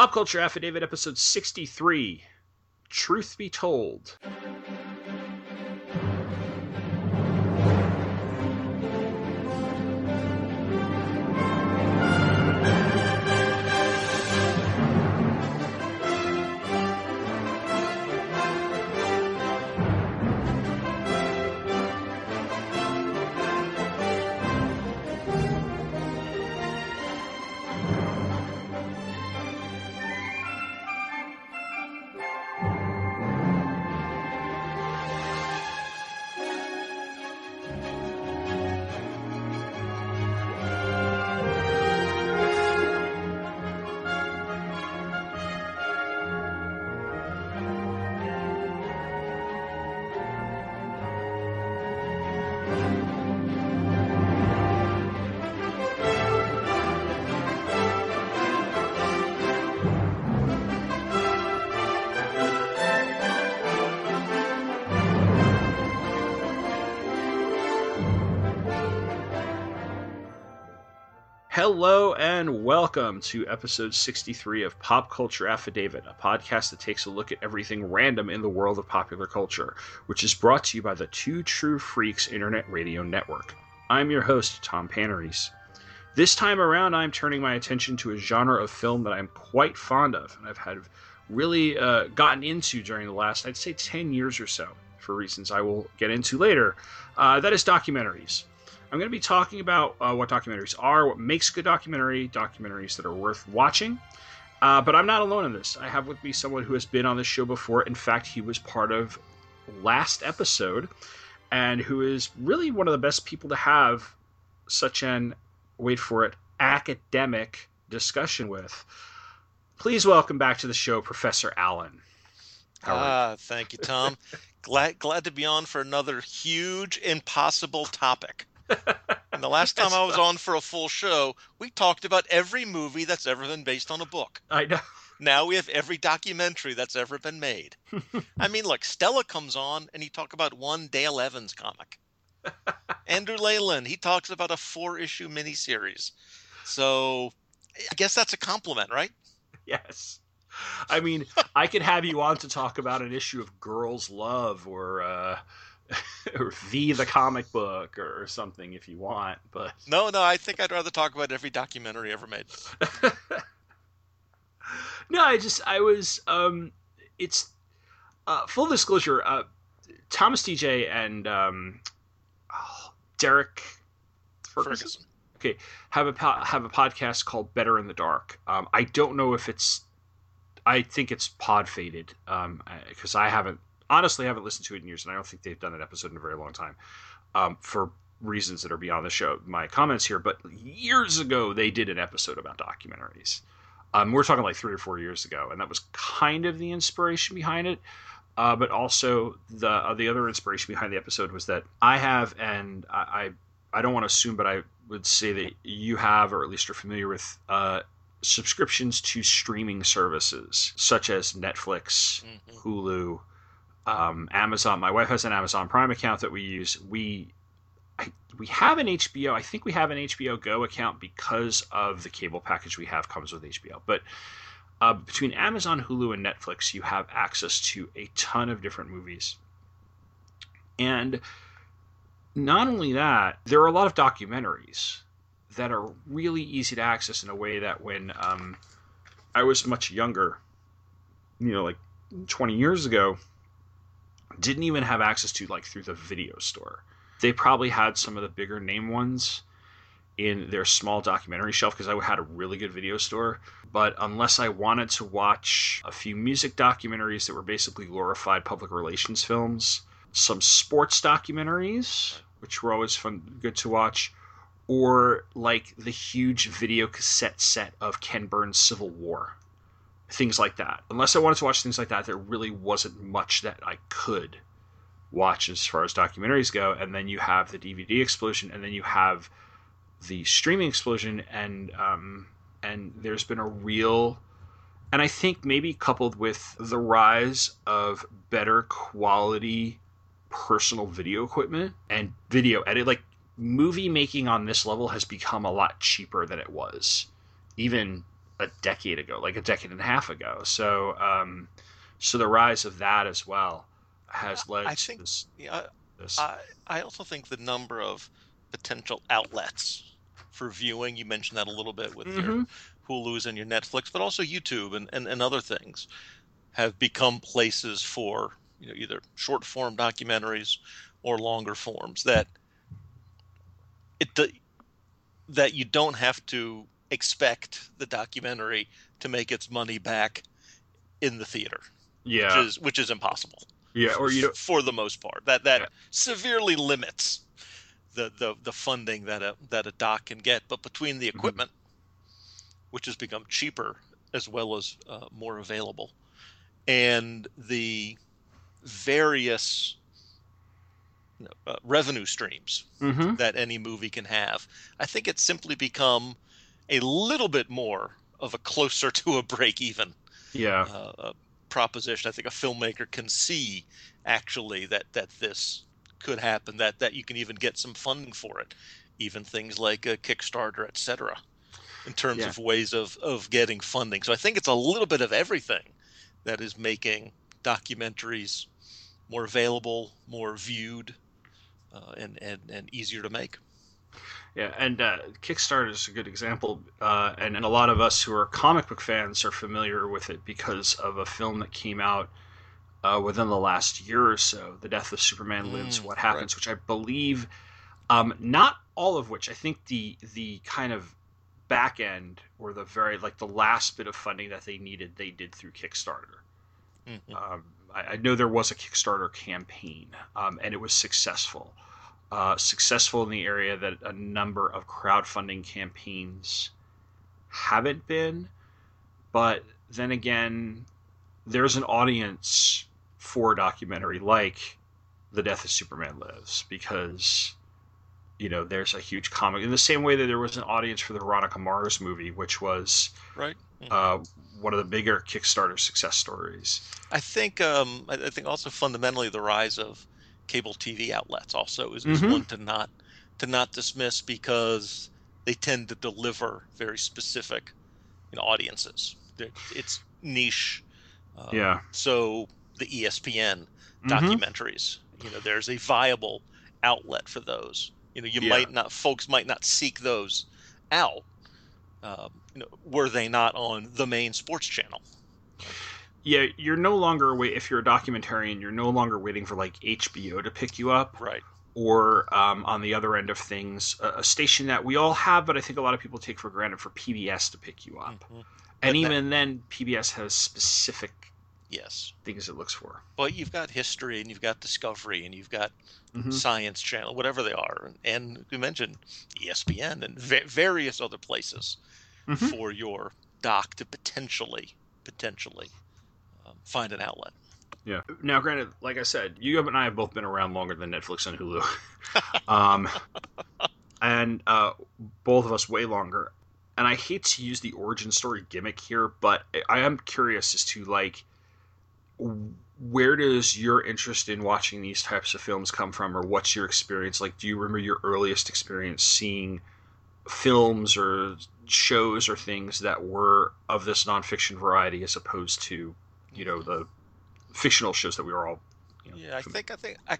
Pop Culture Affidavit, episode 63 Truth Be Told. Hello and welcome to episode 63 of Pop Culture Affidavit, a podcast that takes a look at everything random in the world of popular culture, which is brought to you by the Two True Freaks Internet Radio Network. I'm your host, Tom Panarese. This time around, I'm turning my attention to a genre of film that I'm quite fond of, and I've had really uh, gotten into during the last, I'd say, 10 years or so, for reasons I will get into later. Uh, that is documentaries. I'm going to be talking about uh, what documentaries are, what makes a good documentary, documentaries that are worth watching. Uh, but I'm not alone in this. I have with me someone who has been on this show before. In fact, he was part of last episode and who is really one of the best people to have such an, wait for it, academic discussion with. Please welcome back to the show, Professor Allen. Ah, thank you, Tom. glad glad to be on for another huge, impossible topic. And the last time I was on for a full show, we talked about every movie that's ever been based on a book. I know. Now we have every documentary that's ever been made. I mean, look, Stella comes on and he talk about one Dale Evans comic. Andrew Leyland, he talks about a four-issue miniseries. So I guess that's a compliment, right? Yes. I mean, I could have you on to talk about an issue of Girls Love or uh, or V the comic book or something if you want, but No, no, I think I'd rather talk about every documentary ever made. no, I just I was um it's uh, full disclosure, uh, Thomas Deja and um, oh, Derek Ferguson. Ferguson. Okay, have a po- have a podcast called Better in the Dark. Um, I don't know if it's I think it's pod faded because I haven't honestly haven't listened to it in years, and I don't think they've done an episode in a very long time um, for reasons that are beyond the show. My comments here, but years ago they did an episode about documentaries. Um, we're talking like three or four years ago, and that was kind of the inspiration behind it. Uh, but also the uh, the other inspiration behind the episode was that I have, and I I, I don't want to assume, but I would say that you have, or at least are familiar with. Uh, subscriptions to streaming services such as Netflix, Mhm. Hulu, um, Amazon. My wife has an Amazon Prime account that we use. We we have an HBO. I think we have an HBO Go account because of the cable package we have comes with HBO. But uh, between Amazon, Hulu, and Netflix, you have access to a ton of different movies. And not only that, there are a lot of documentaries that are really easy to access in a way that when um, I was much younger, you know, like 20 years ago, didn't even have access to like through the video store. They probably had some of the bigger name ones in their small documentary shelf because I had a really good video store. But unless I wanted to watch a few music documentaries that were basically glorified public relations films, some sports documentaries, which were always fun, good to watch, or like the huge video cassette set of Ken Burns' Civil War things like that. Unless I wanted to watch things like that, there really wasn't much that I could watch as far as documentaries go. And then you have the DVD explosion, and then you have the streaming explosion, and um, and there's been a real, and I think maybe coupled with the rise of better quality personal video equipment and video edit, like movie making on this level has become a lot cheaper than it was even a decade ago, like a decade and a half ago. So, um, so the rise of that as well has led I to think- this. Yeah, this I, I also think the number of potential outlets for viewing, you mentioned that a little bit with your Mhm. Hulu's and your Netflix, but also YouTube and, and, and other things have become places for you know either short form documentaries or longer forms that it that you don't have to expect the documentary to make its money back in the theater, yeah, which is which is impossible yeah, or you know, for the most part. That that Yeah. severely limits the, the the funding that a that a doc can get. But between the Mm-hmm. equipment, which has become cheaper as well as uh, more available, and the various you know, uh, revenue streams Mhm. that any movie can have, I think it's simply become a little bit more of a closer to a break even yeah, uh, uh, proposition. I think a filmmaker can see actually that that this could happen. That that you can even get some funding for it, even things like a Kickstarter, etc. In terms Yeah. of ways of of getting funding. So I think it's a little bit of everything that is making documentaries more available, more viewed, uh, and and and easier to make. Yeah, and uh, Kickstarter is a good example, uh, and, and a lot of us who are comic book fans are familiar with it because of a film that came out uh, within the last year or so, "The Death of Superman Lives, Mm, What Happens," which I believe, um, not all of which, I think the the kind of back end or the very like the last bit of funding that they needed, they did through Kickstarter. Mhm. Um, I, I know there was a Kickstarter campaign, um, and it was successful. Uh, successful in the area that a number of crowdfunding campaigns haven't been. But then again, there's an audience for a documentary like The Death of Superman Lives because, you know, there's a huge comic in the same way that there was an audience for the Veronica Mars movie, which was Right. uh, one of the bigger Kickstarter success stories. I think um, I I think also fundamentally the rise of cable TV outlets also is, Mhm. one to not to not dismiss because they tend to deliver very specific you know, audiences. It's niche. Uh, Yeah. So the ESPN Mhm. documentaries, you know, there's a viable outlet for those. You know, you Yeah. might not folks might not seek those out. Um, you know, were they not on the main sports channel? Yeah, you're no longer wait if you're a documentarian, you're no longer waiting for like HBO to pick you up, Right. or um, on the other end of things, a, a station that we all have, but I think a lot of people take for granted for PBS to pick you up. Mhm. And But that- even then, PBS has specific Yes. things it looks for. Well, you've got history and you've got discovery and you've got Mhm. science channel, whatever they are, and, you mentioned ESPN and va- various other places Mhm. for your doc to potentially potentially find an outlet. Yeah. Now, granted, like I said, you and I have both been around longer than Netflix and Hulu, um, and uh, both of us way longer. And I hate to use the origin story gimmick here, but I am curious as to like where does your interest in watching these types of films come from, or what's your experience like? Do you remember your earliest experience seeing films or shows or things that were of this nonfiction variety, as opposed to you know the fictional shows that we were all you know, Yeah, I think I think I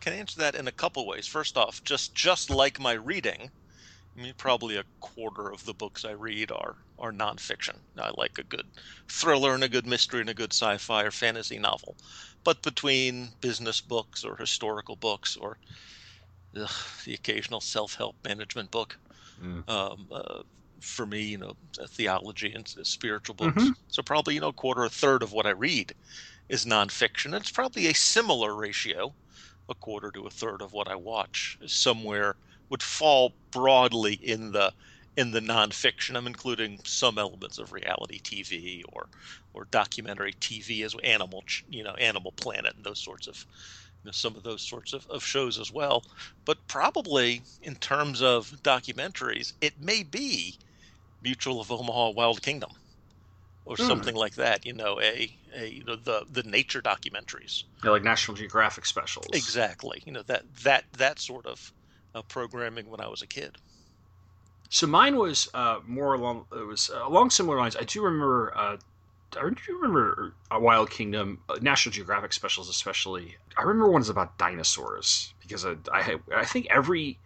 can answer that in a couple ways. First off, just just like my reading, I mean, probably a quarter of the books I read are are nonfiction. I like a good thriller and a good mystery and a good sci-fi or fantasy novel. But between business books or historical books or ugh, the occasional self-help management book, Mm. um, uh, for me, you know, theology and spiritual books. Mhm. So probably you know, a quarter, a third of what I read is nonfiction. It's probably a similar ratio, a quarter to a third of what I watch is somewhere would fall broadly in the in the nonfiction. I'm including some elements of reality TV or or documentary TV as Animal, you know, Animal Planet and those sorts of you know, some of those sorts of, of shows as well. But probably in terms of documentaries, it may be Mutual of Omaha Wild Kingdom or Hmm. something like that. You know, a, a you know the the nature documentaries. yeah, like National Geographic specials. Exactly. You know that that that sort of uh, programming when I was a kid. So mine was uh, more along it was uh, along similar lines. I do remember. Uh, I do remember a Wild Kingdom, uh, National Geographic specials, especially. I remember ones about dinosaurs because I, I, I think every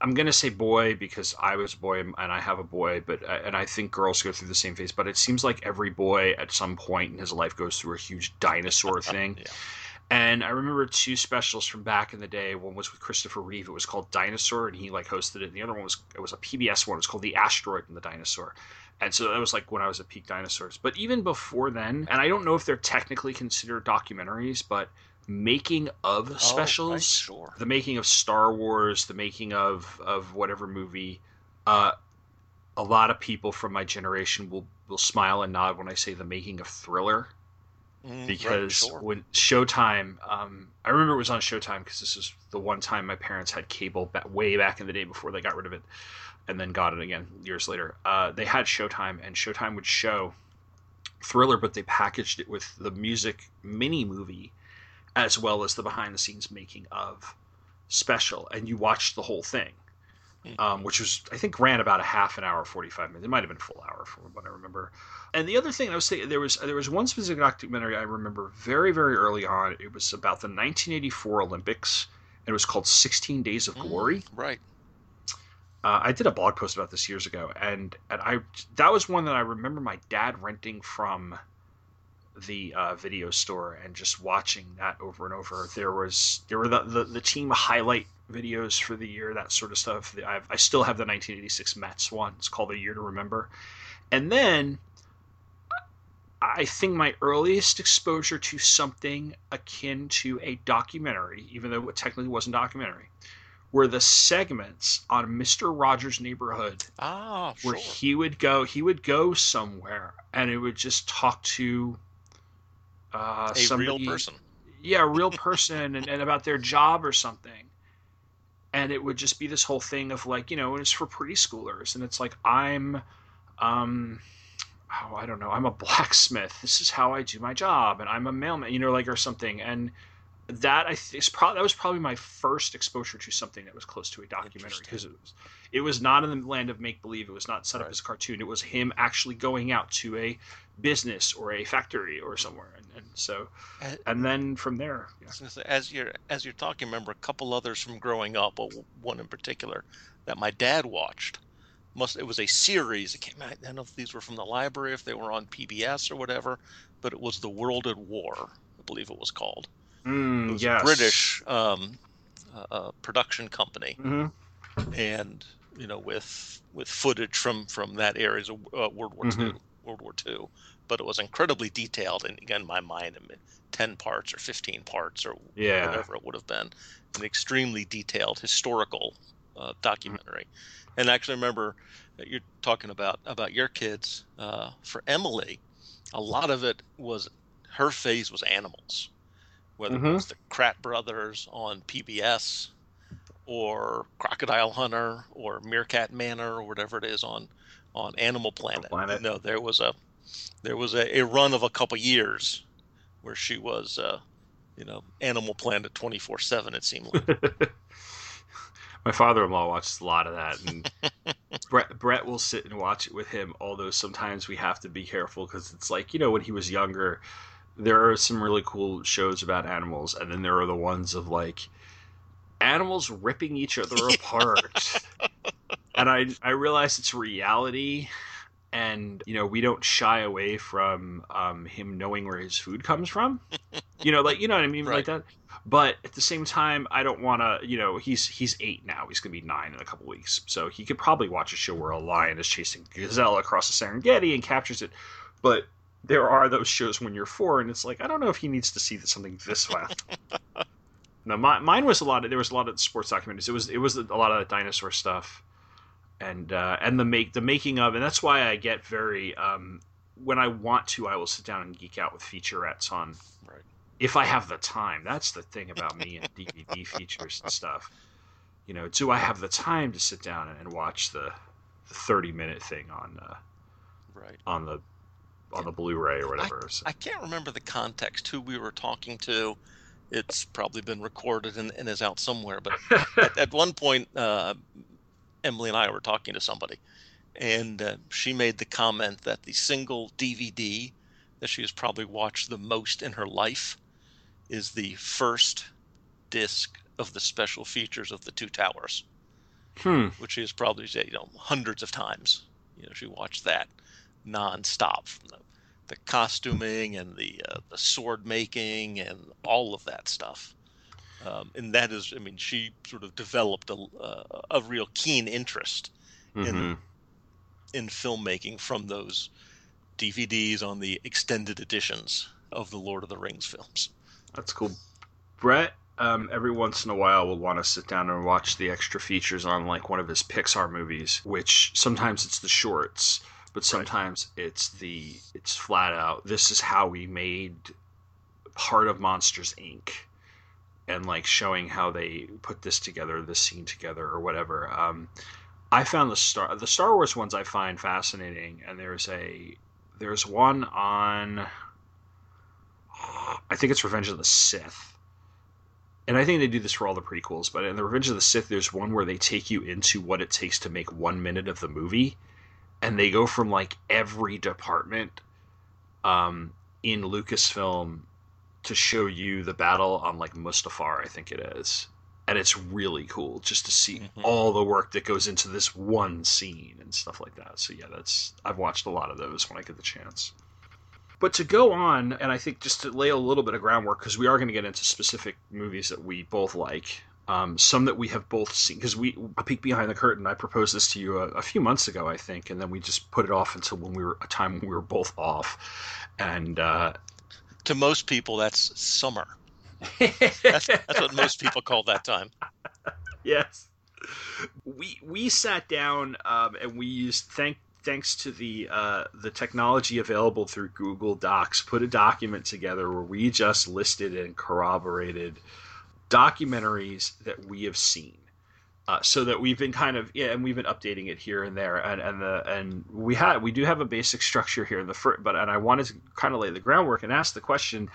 I'm gonna say boy because I was a boy and I have a boy, but uh, and I think girls go through the same phase. But it seems like every boy at some point in his life goes through a huge dinosaur thing. yeah. And I remember two specials from back in the day. One was with Christopher Reeve. It was called Dinosaur, and he like hosted it. And the other one was it was a PBS one. It was called The Asteroid and the Dinosaur. And so that was like when I was at peak dinosaurs. But even before then, and I don't know if they're technically considered documentaries, but making of oh, specials, oh, sure. the making of Star Wars, the making of of whatever movie, uh, a lot of people from my generation will will smile and nod when I say the making of Thriller Mm, because right, sure. when Showtime, um, I remember it was on Showtime because this is the one time my parents had cable back, way back in the day before they got rid of it, and then got it again years later. Uh, they had Showtime, and Showtime would show Thriller, but they packaged it with the music mini movie as well as the behind the scenes making of special, and you watched the whole thing. Mm. Um, which was I think ran about a half an hour, forty five minutes. It might have been a full hour from what I remember. And the other thing I was saying, there was there was one specific documentary I remember very very early on. It was about the 1984 Olympics. And it was called 16 Days of Glory. Mm, right. Uh, I did a blog post about this years ago, and and I that was one that I remember my dad renting from the uh, video store and just watching that over and over. There was there were the, the, the team highlight videos for the year, that sort of stuff. I've, I still have the 1986 Mets one. It's called The Year to Remember. And then I think my earliest exposure to something akin to a documentary, even though it technically wasn't documentary, were the segments on Mr. Rogers' Neighborhood. Ah, sure. Where he would go, he would go somewhere, and it would just talk to uh, a somebody, real person. Yeah, a real person, and, and about their job or something. And it would just be this whole thing of like, you know, it's for preschoolers, and it's like I'm, um, oh, I don't know, I'm a blacksmith. This is how I do my job, and I'm a mailman, you know, like or something. And that I th- pro- that was probably my first exposure to something that was close to a documentary because it was it was not in the land of make believe. It was not set up as a cartoon. It was him actually going out to a business or a factory or somewhere, and, and so and then from there. Yeah. As you're as you're talking, remember a couple others from growing up. but One in particular that my dad watched must it was a series. It came out, I don't know if these were from the library, if they were on PBS or whatever, but it was the World at War, I believe it was called. Mm, it was yes. a British um, uh, production company, mm-hmm. and you know with with footage from from that area, uh, World War mm-hmm. Two, World War Two, but it was incredibly detailed, and again, my mind, ten parts or fifteen parts or yeah. whatever it would have been, an extremely detailed historical uh, documentary. Mm-hmm and I actually remember you're talking about about your kids. Uh, for Emily, a lot of it was her phase was animals, whether mm-hmm. it was the Kratt Brothers on PBS, or Crocodile Hunter, or Meerkat Manor, or whatever it is on on Animal Planet. Planet. No, there was a there was a, a run of a couple years where she was, uh, you know, Animal Planet twenty four seven. It seemed like. my father-in-law watches a lot of that and brett, brett will sit and watch it with him although sometimes we have to be careful because it's like you know when he was younger there are some really cool shows about animals and then there are the ones of like animals ripping each other apart. And i i realize it's reality and you know we don't shy away from um, him knowing where his food comes from. You know like you know what i mean right. like that? But at the same time i don't want to you know he's he's eight now. He's gonna be nine in a couple weeks. So he could probably watch a show where a lion is chasing gazelle across the serengeti and captures it. But there are those shows when you're four and it's like i don't know if he needs to see something this wild no my, mine was a lot of there was a lot of sports documentaries it was it was a lot of the dinosaur stuff and uh, and the make the making of and that's why i get very um, when i want to i will sit down and geek out with featurettes on if I have the time. That's the thing about me and DVD features and stuff. You know, do I have the time to sit down and watch the, the thirty minute thing on uh, right on the on the Blu-ray or whatever? I, so. I, can't remember the context who we were talking to. It's probably been recorded and, and is out somewhere. But at, at, one point, uh, Emily and I were talking to somebody, and uh, she made the comment that the single DVD that she has probably watched the most in her life is the first disc of the special features of the Two Towers, Hmm. which she has probably said, you know hundreds of times. You know, she watched that nonstop from the, the costuming and the uh, the sword making and all of that stuff. Um, and that is, I mean, she sort of developed a, uh, a real keen interest Mhm. in filmmaking from those DVDs on the extended editions of the Lord of the Rings films. That's cool. Brett, um, every once in a while, will want to sit down and watch the extra features on like one of his Pixar movies, which sometimes it's the shorts, but sometimes it's the it's flat out. This is how we made part of Monsters Inc. And like showing how they put this together, this scene together, or whatever. Um, I found the star the Star Wars ones I find fascinating, and there's a there's one on I think it's Revenge of the Sith. And I think they do this for all the prequels, but in the Revenge of the Sith, there's one where they take you into what it takes to make one minute of the movie, and they go from like every department um, in Lucasfilm to show you the battle on like Mustafar, I think it is, and it's really cool just to see Mhm. all the work that goes into this one scene and stuff like that. So yeah, that's I've watched a lot of those when I get the chance. But to go on, and I think just to lay a little bit of groundwork, because we are going to get into specific movies that we both like, um, some that we have both seen. Because we, a peek behind the curtain, I proposed this to you a, a few months ago, I think, and then we just put it off until when we were a time when we were both off, and uh, To most people, that's summer. That's, that's what most people call that time. yes. We we sat down um, and we used thank thanks to the uh, the technology available through Google Docs, put a document together where we just listed and corroborated documentaries that we have seen. Uh, so that we've been kind of yeah, and we've been updating it here and there, and and the and we had we do have a basic structure here in the first, but and I wanted to kind of lay the groundwork and ask the question: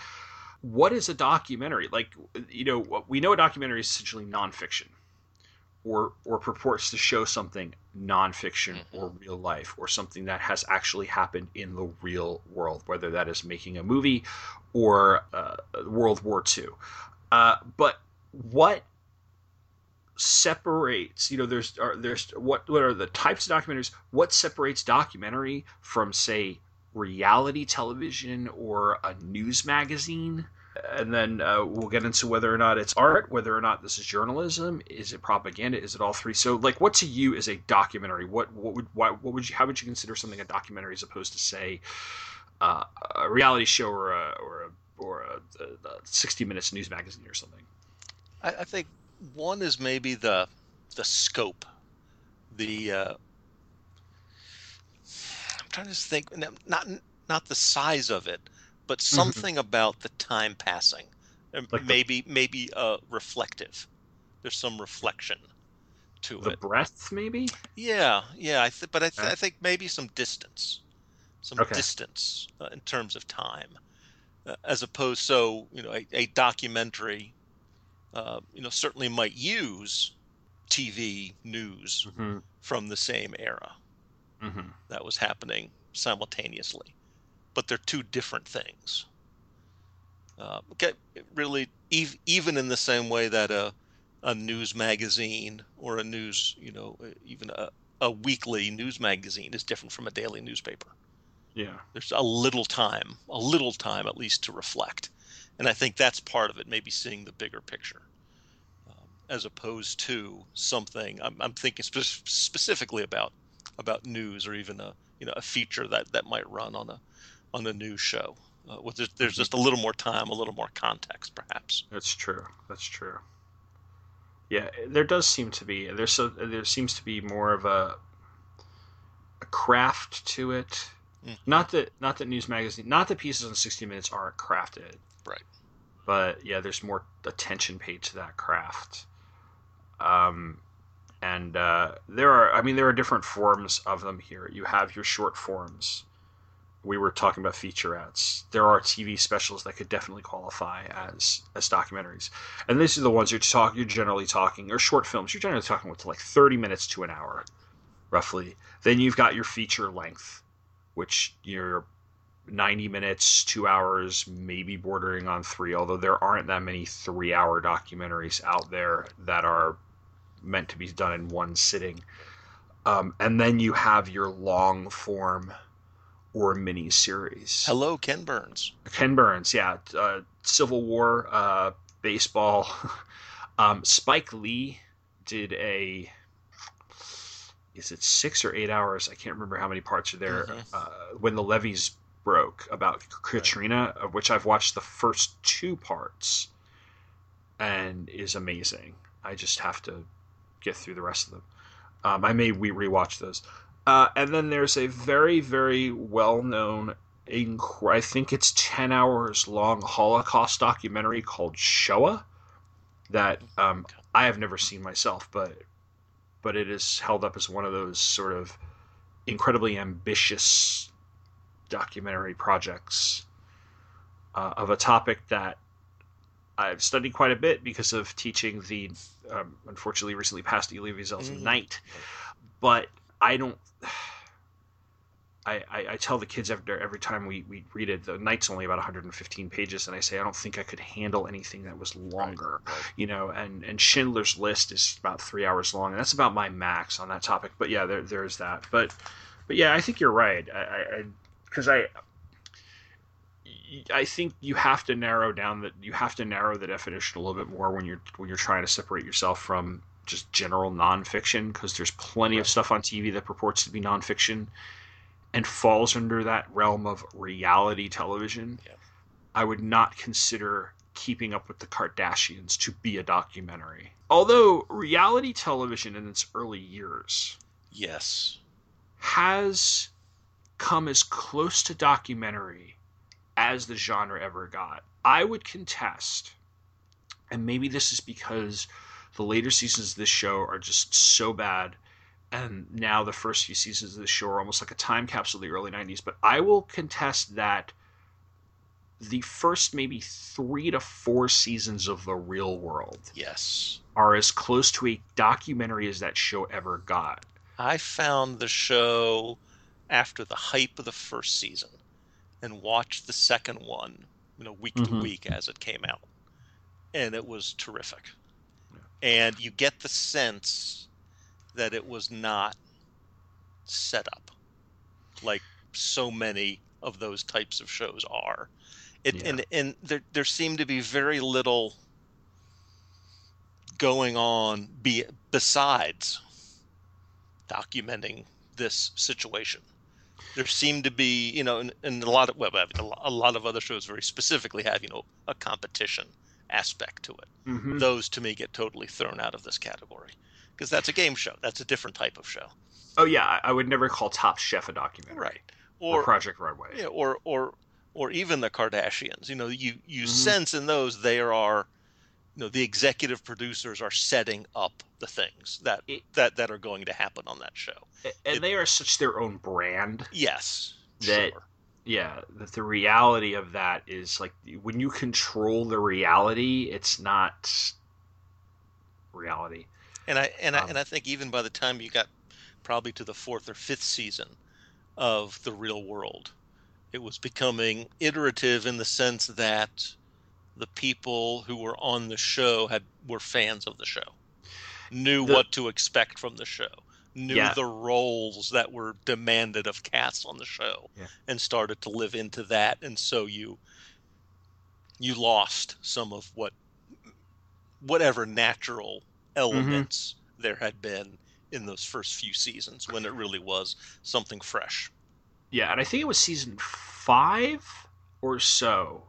What is a documentary? Like you know, we know a documentary is essentially nonfiction, or or purports to show something nonfiction Mhm. or real life, or something that has actually happened in the real world, whether that is making a movie or uh, World War II. Uh, but what separates you know there's are, there's what what are the types of documentaries? What separates documentary from say reality television or a news magazine? And then uh, we'll get into whether or not it's art whether or not this is journalism is it propaganda is it all three? So like what to you is a documentary? What what would why, what would you how would you consider something a documentary as opposed to say uh, a reality show or a or a or a, a, a 60 minutes news magazine or something I, I think one is maybe the the scope, the uh, I'm trying to think, not not the size of it, but something about the time passing, Like the- maybe maybe uh, reflective. There's some reflection to it. the breaths, maybe Yeah, yeah. I th- but I, th-. I think maybe some distance, some Okay. distance uh, in terms of time, uh, as opposed. So you know, a, a documentary, uh, you know, certainly might use TV news mm-hmm. from the same era Mm-hmm. that was happening simultaneously, but they're two different things. Uh, okay, really, ev- even in the same way that a a news magazine or a news, you know, even a, a weekly news magazine is different from a daily newspaper. yeah There's a little time, a little time at least to reflect, and I think that's part of it. Maybe seeing the bigger picture, um, as opposed to something. I'm, I'm thinking spe- specifically about about news or even a you know a feature that that might run on a on a news show. Uh, with there's, there's just a little more time, a little more context, perhaps. That's true. That's true. Yeah, there does seem to be there's so there seems to be more of a a craft to it. Mhm. Not that not that news magazine, not that pieces on 60 minutes aren't crafted. Right. But yeah, there's more attention paid to that craft. Um and uh, there are I mean there are different forms of them here. You have your short forms we were talking about featurettes. There are TV specials that could definitely qualify as as documentaries, and these are the ones you're talk you're generally talking or short films. You're generally talking with like 30 minutes to an hour, roughly. Then you've got your feature length, which you're 90 minutes, two hours, maybe bordering on three. Although there aren't that many three-hour documentaries out there that are meant to be done in one sitting. Um, and then you have your long form or mini series. Hello, Ken Burns. Ken Burns, yeah. Uh, Civil War, uh, baseball. um, Spike Lee did a. Is it six or eight hours? I can't remember how many parts are there. Mhm. Uh, when the levees broke about Katrina, of which I've watched the first two parts, and is amazing. I just have to get through the rest of them. Um, I may re- rewatch those. Uh, and then there's a very, very well known, inc- I think it's 10 hours long Holocaust documentary called Shoah that um, I have never seen myself, but but it is held up as one of those sort of incredibly ambitious documentary projects uh, of a topic that I've studied quite a bit because of teaching the um, unfortunately recently passed Elie Wiesel's Mhm. Night. But I don't. I, I, I tell the kids every, every time we, we read it, the night's only about 115 pages, and I say I don't think I could handle anything that was longer, Right. you know. And, and Schindler's List is about three hours long, and that's about my max on that topic. But yeah, there, there's that. But but yeah, I think you're right. I, I because I, I think you have to narrow down that you have to narrow the definition a little bit more when you're when you're trying to separate yourself from just general nonfiction because there's plenty of stuff on TV that purports to be nonfiction and falls under that realm of reality television. Yeah. I would not consider keeping up with the Kardashians to be a documentary. Although reality television in its early years Yes. has come as close to documentary as the genre ever got. I would contest, and maybe this is because the later seasons of this show are just so bad, and now the first few seasons of the show are almost like a time capsule of the early 90s, but I will contest that the first maybe three to four seasons of The Real World Yes. are as close to a documentary as that show ever got. I found the show after the hype of the first season and watched the second one, you know, week to Mhm. week as it came out. And it was terrific. Yeah. And you get the sense that it was not set up like so many of those types of shows are. It Yeah. and and there there seemed to be very little going on be besides documenting this situation. There seemed to be, you know, and, and a lot of well, a lot of other shows very specifically have, you know, a competition aspect to it. Mm-hmm. Those to me get totally thrown out of this category because that's a game show. That's a different type of show, Oh yeah, I- would never call Top Chef a documentary. right? Or, Or Project Runway. yeah, or or or even the Kardashians. You know, you you Mhm. sense in those they are, you know, the executive producers are setting up the things that It- that that are going to happen on that show. And It- they are such their own brand. Yes, That- sure. Yeah, that the reality of that is like when you control the reality, it's not reality. And I and I Um, and I think even by the time you got probably to the fourth or fifth season of the Real World, it was becoming iterative in the sense that the people who were on the show had were fans of the show, knew The- what to expect from the show, knew Yeah. the roles that were demanded of casts on the show, Yeah. and started to live into that. And so you you lost some of what whatever natural elements mm-hmm. there had been in those first few seasons when it really was something fresh. Yeah, and I think it was season five or so,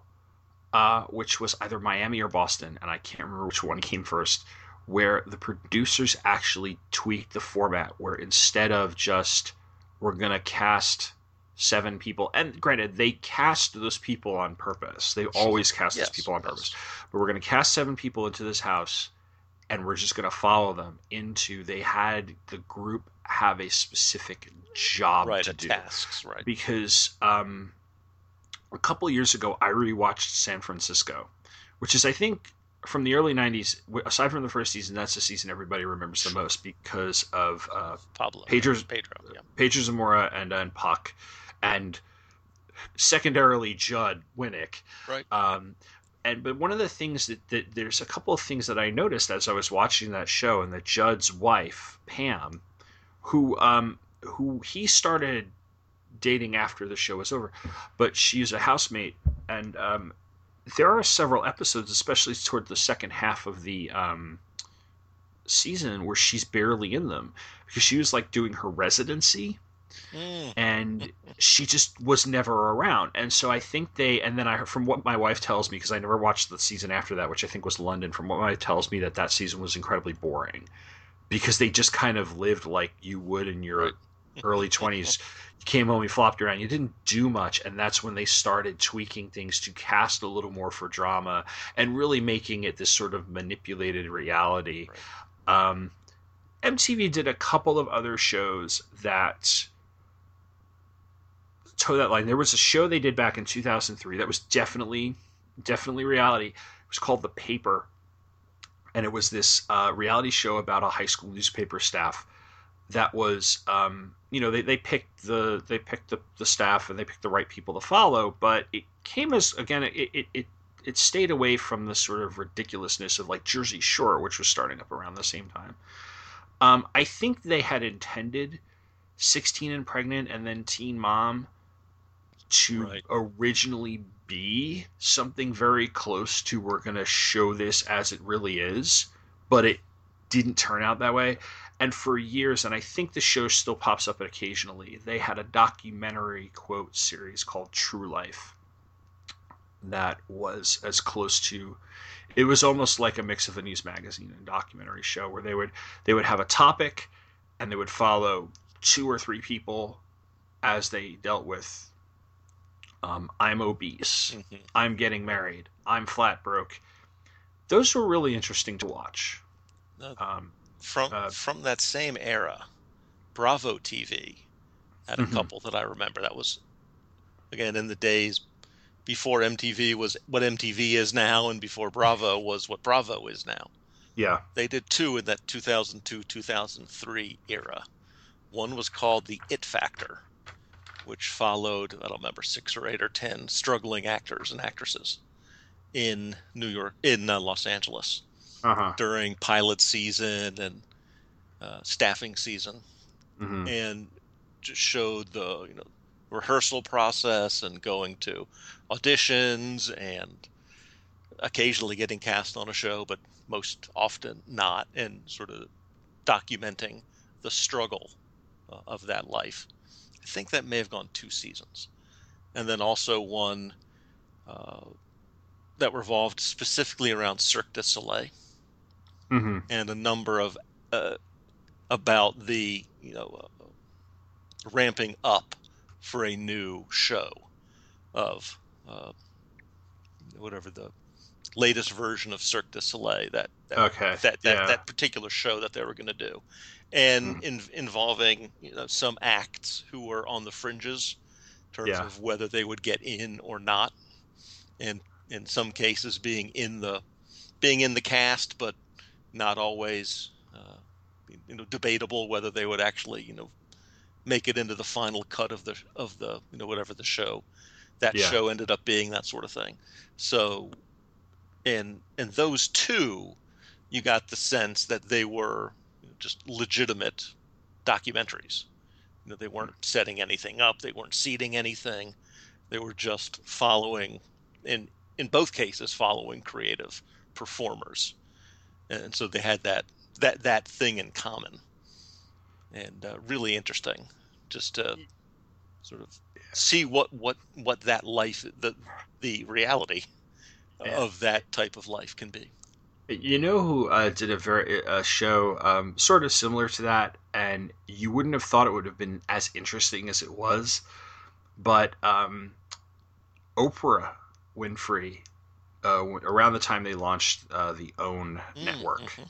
uh, which was either Miami or Boston, and I can't remember which one came first, where the producers actually tweaked the format where instead of just we're gonna cast seven people, and granted they cast those people on purpose. They always cast Yes, those people on purpose. But we're gonna cast seven people into this house, and we're just going to follow them into they had the group have a specific job right, to do tasks, right. because um, a couple years ago I rewatched San Francisco, which is I think from the early '90s. Aside from the first season, that's the season everybody remembers the most because of uh, Pablo. Pedro's- Pedro, yeah. Pedro Zamora and and Puck, and secondarily Judd Winick. Right. Um, and but one of the things that, that there's a couple of things that I noticed as I was watching that show, and that Judd's wife Pam, who um who he started dating after the show was over, but she's a housemate, and um, there are several episodes, especially toward the second half of the um, season, where she's barely in them because she was like doing her residency Mm, and she just was never around. And so I think they, and then I, from what my wife tells me, because I never watched the season after that, which I think was London. From what my wife tells me, that that season was incredibly boring because they just kind of lived like you would in your Right. Early twenties. You came home, you flopped around, you didn't do much, and that's when they started tweaking things to cast a little more for drama and really making it this sort of manipulated reality. Um, MTV did a couple of other shows that toe that line. There was a show they did back in 2003 that was definitely, definitely reality. It was called The Paper, and it was this uh, reality show about a high school newspaper staff that was, um, you know, they, they picked the they picked the, the staff and they picked the right people to follow, but it came as again it it. it it stayed away from the sort of ridiculousness of like Jersey Shore, which was starting up around the same time. Um, I think they had intended 16 and Pregnant and then Teen Mom to Right. originally be something very close to we're going to show this as it really is, but it didn't turn out that way. And for years, and I think the show still pops up occasionally, they had a documentary quote series called True Life that was as close to it was almost like a mix of a news magazine and documentary show where they would they would have a topic and they would follow two or three people as they dealt with um, i'm obese mhm. i'm getting married i'm flat broke those were really interesting to watch um, From Uh, from that same era, Bravo TV had a Mhm. couple that I remember. That was again in the days before MTV was what MTV is now, and before Bravo was what Bravo is now. yeah They did two in that 2002 2003 era. One was called The It Factor, which followed, I don't remember, six or eight or ten struggling actors and actresses in New York, in uh, Los Angeles uh-huh. during pilot season and uh, staffing season, hmm and just showed the you know rehearsal process and going to auditions and occasionally getting cast on a show, but most often not, and sort of documenting the struggle uh, of that life. I think that may have gone two seasons, and then also one uh, that revolved specifically around Cirque du Soleil hmm and a number of uh, about the you know uh, ramping up for a new show of uh, whatever the latest version of Cirque du Soleil that that okay that, that, yeah. that particular show that they were going to do, and Mhm. in, involving you know some acts who were on the fringes in terms Yeah. of whether they would get in or not, and in some cases being in the being in the cast, but not always uh, you know debatable whether they would actually you know make it into the final cut of the of the you know whatever the show that Yeah. show ended up being that sort of thing. So in in those two, you got the sense that they were just legitimate documentaries. You know, they weren't setting anything up, they weren't seeding anything. They were just following in in both cases following creative performers. And so they had that that that thing in common. And uh, really interesting just to sort of see what what what that life the the reality Yeah. of that type of life can be. You know who uh, did a very a show um, sort of similar to that, and you wouldn't have thought it would have been as interesting as it was, but um, Oprah Winfrey, uh, around the time they launched uh, the OWN Mm, network, mhm.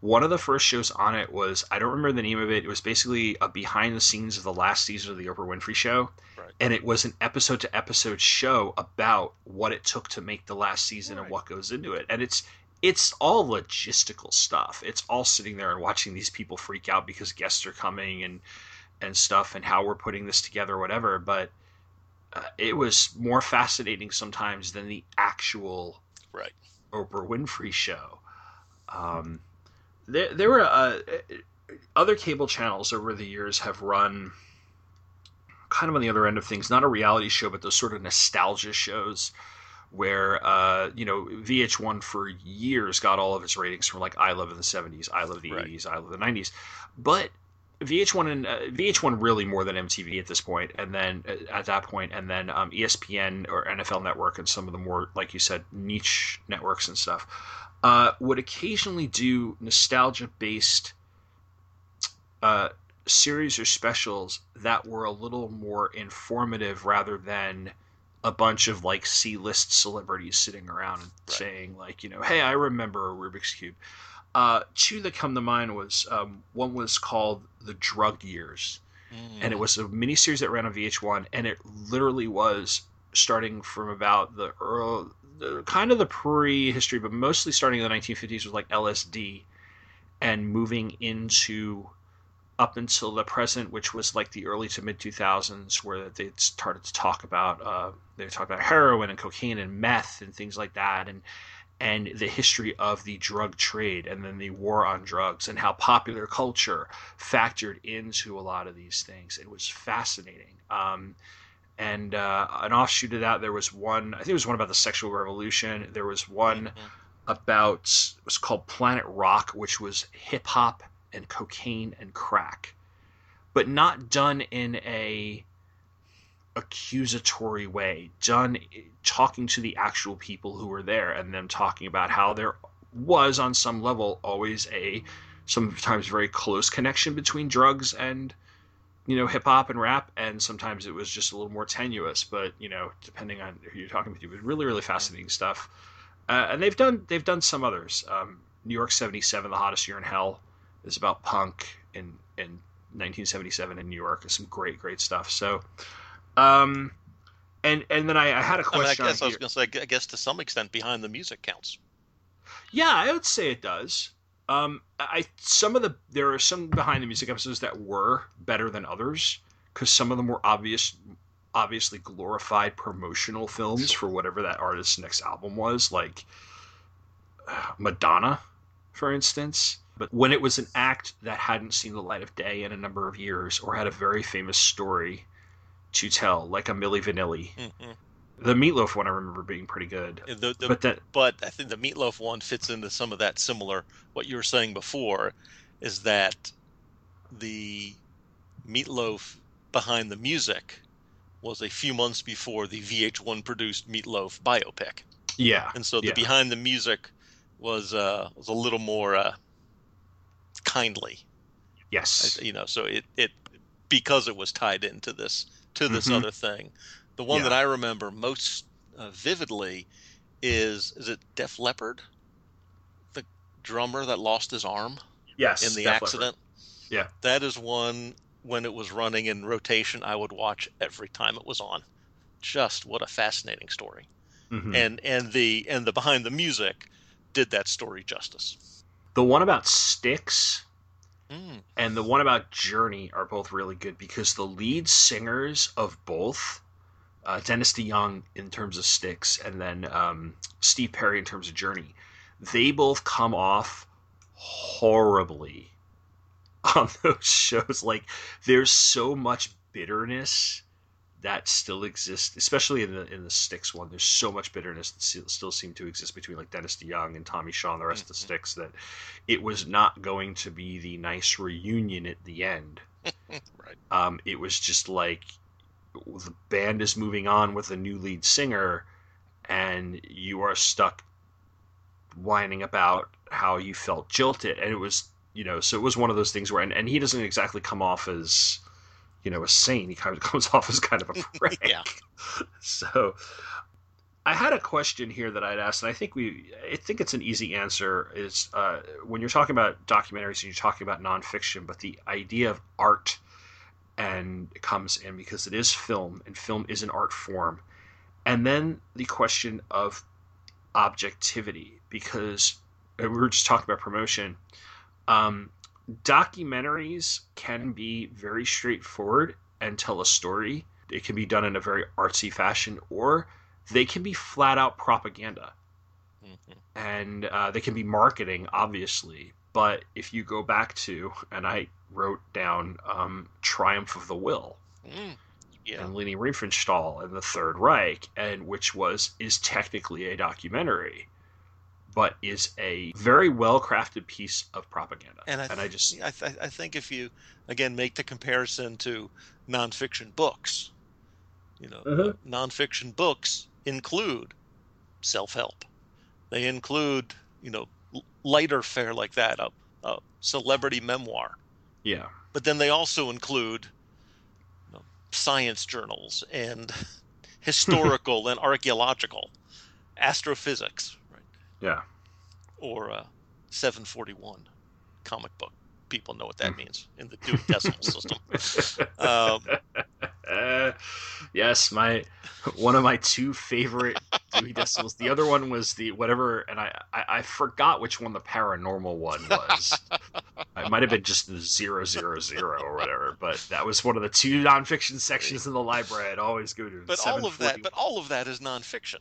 one of the first shows on it was I don't remember the name of it. It was basically a behind the scenes of the last season of the Oprah Winfrey Show, Right. and it was an episode to episode show about what it took to make the last season and what goes into it. And it's it's all logistical stuff. It's all sitting there and watching these people freak out because guests are coming and and stuff and how we're putting this together, whatever. But uh, it was more fascinating sometimes than the actual Right. Oprah Winfrey show. Um, there, there were uh, other cable channels over the years have run kind of on the other end of things, not a reality show, but those sort of nostalgia shows where, uh, you know, VH1 for years got all of its ratings from like I Love in the 70s, I Love the Right. 80s, I Love the 90s. But VH1 and uh, VH1 really more than MTV at this point, and then uh, at that point, and then um, ESPN or NFL Network and some of the more, like you said, niche networks and stuff, uh, would occasionally do nostalgia based uh, series or specials that were a little more informative rather than a bunch of like C list celebrities sitting around Right. saying like you know hey I remember a Rubik's cube. Uh, two that come to mind was um, one was called the Drug Years, and it was a miniseries that ran on VH1, and it literally was starting from about the early, the, kind of the pre-history, but mostly starting in the 1950s with like LSD, and moving into up until the present, which was like the early to mid 2000s, where they started to talk about uh, they talked about heroin and cocaine and meth and things like that, and and the history of the drug trade and then the war on drugs and how popular culture factored into a lot of these things. It was fascinating. Um, and uh, an offshoot of that, there was one. I think it was one about the sexual revolution. There was one Mhm. about it was called Planet Rock, which was hip hop and cocaine and crack, but not done in a accusatory way. Done talking to the actual people who were there and them talking about how there was on some level always a sometimes very close connection between drugs and you know hip hop and rap and sometimes it was just a little more tenuous. But you know depending on who you're talking to it was really really fascinating stuff. Uh, and they've done they've done some others. Um, New York 77 the hottest year in hell is about punk in in 1977 in New York. Is some great great stuff. So um and and then I, I had a I mean, I question guess I was going to say, I guess to some extent, behind the music counts. Yeah, I would say it does. Um, I some of the there are some behind the music episodes that were better than others because some of them were obvious, obviously glorified promotional films for whatever that artist's next album was, like Madonna, for instance. But when it was an act that hadn't seen the light of day in a number of years or had a very famous story to tell, like a Milli Vanilli, Mhm. the Meatloaf one I remember being pretty good. The, the, but that but I think the meatloaf one fits into some of that similar. What you were saying before is that the meatloaf behind the music was a few months before the VH1 produced meatloaf biopic, yeah, and so the Yeah. behind the music was uh, was a little more uh, kindly, yes, you know. So it it because it was tied into this to this Mhm. other thing. The one Yeah. that I remember most uh, vividly is is it Def Leppard, the drummer that lost his arm yes, in the Def Leppard. accident. Yeah. that is one when it was running in rotation. I would watch every time it was on. Just what a fascinating story, Mhm. and and the and the behind the music did that story justice. the one about Styx Mm, and the one about Journey are both really good because the lead singers of both, uh, Dennis DeYoung in terms of Styx, and then um, Steve Perry in terms of Journey, they both come off horribly on those shows. Like, there's so much bitterness that still exists, especially in the in the Styx one. There's so much bitterness that still, seemed to exist between like Dennis DeYoung and Tommy Shaw and the rest of the Styx that it was not going to be the nice reunion at the end. right. Um, it was just like the band is moving on with a new lead singer, and you are stuck whining about how you felt jilted, and it was you know so it was one of those things where and, and he doesn't exactly come off as you know a saint he kind of comes off as kind of a prick Yeah. so I had a question here that I'd ask, and I think we, I think it's an easy answer. Is uh, when you're talking about documentaries and you're talking about nonfiction, but the idea of art and it comes in because it is film, and film is an art form, and then the question of objectivity, because we were just talking about promotion. Um, documentaries can be very straightforward and tell a story. It can be done in a very artsy fashion, or they can be flat out propaganda. Mm-hmm. And uh, they can be marketing, obviously. But if you go back to, and I wrote down um, Triumph of the Will. Mm, yeah. And Leni Riefenstahl and the Third Reich, and which was is technically a documentary, but is a very well crafted piece of propaganda. And I, th- and I just I, th- I think if you again make the comparison to nonfiction books, you know, uh-huh. nonfiction books include self help. They include you know lighter fare like that, a, a celebrity memoir. Yeah. But then they also include you know, science journals and historical and archaeological, astrophysics? Yeah. Or uh, 741 comic book. People know what that means in the Dewey Decimal System. Um, uh, yes, my one of my two favorite Dewey Decimals. The other one was the whatever, and I, I, I forgot which one the paranormal one was. it might have been just the zero zero zero or whatever, but that was one of the two nonfiction sections in the library. I'd always go to. But all of that, but all of that is nonfiction,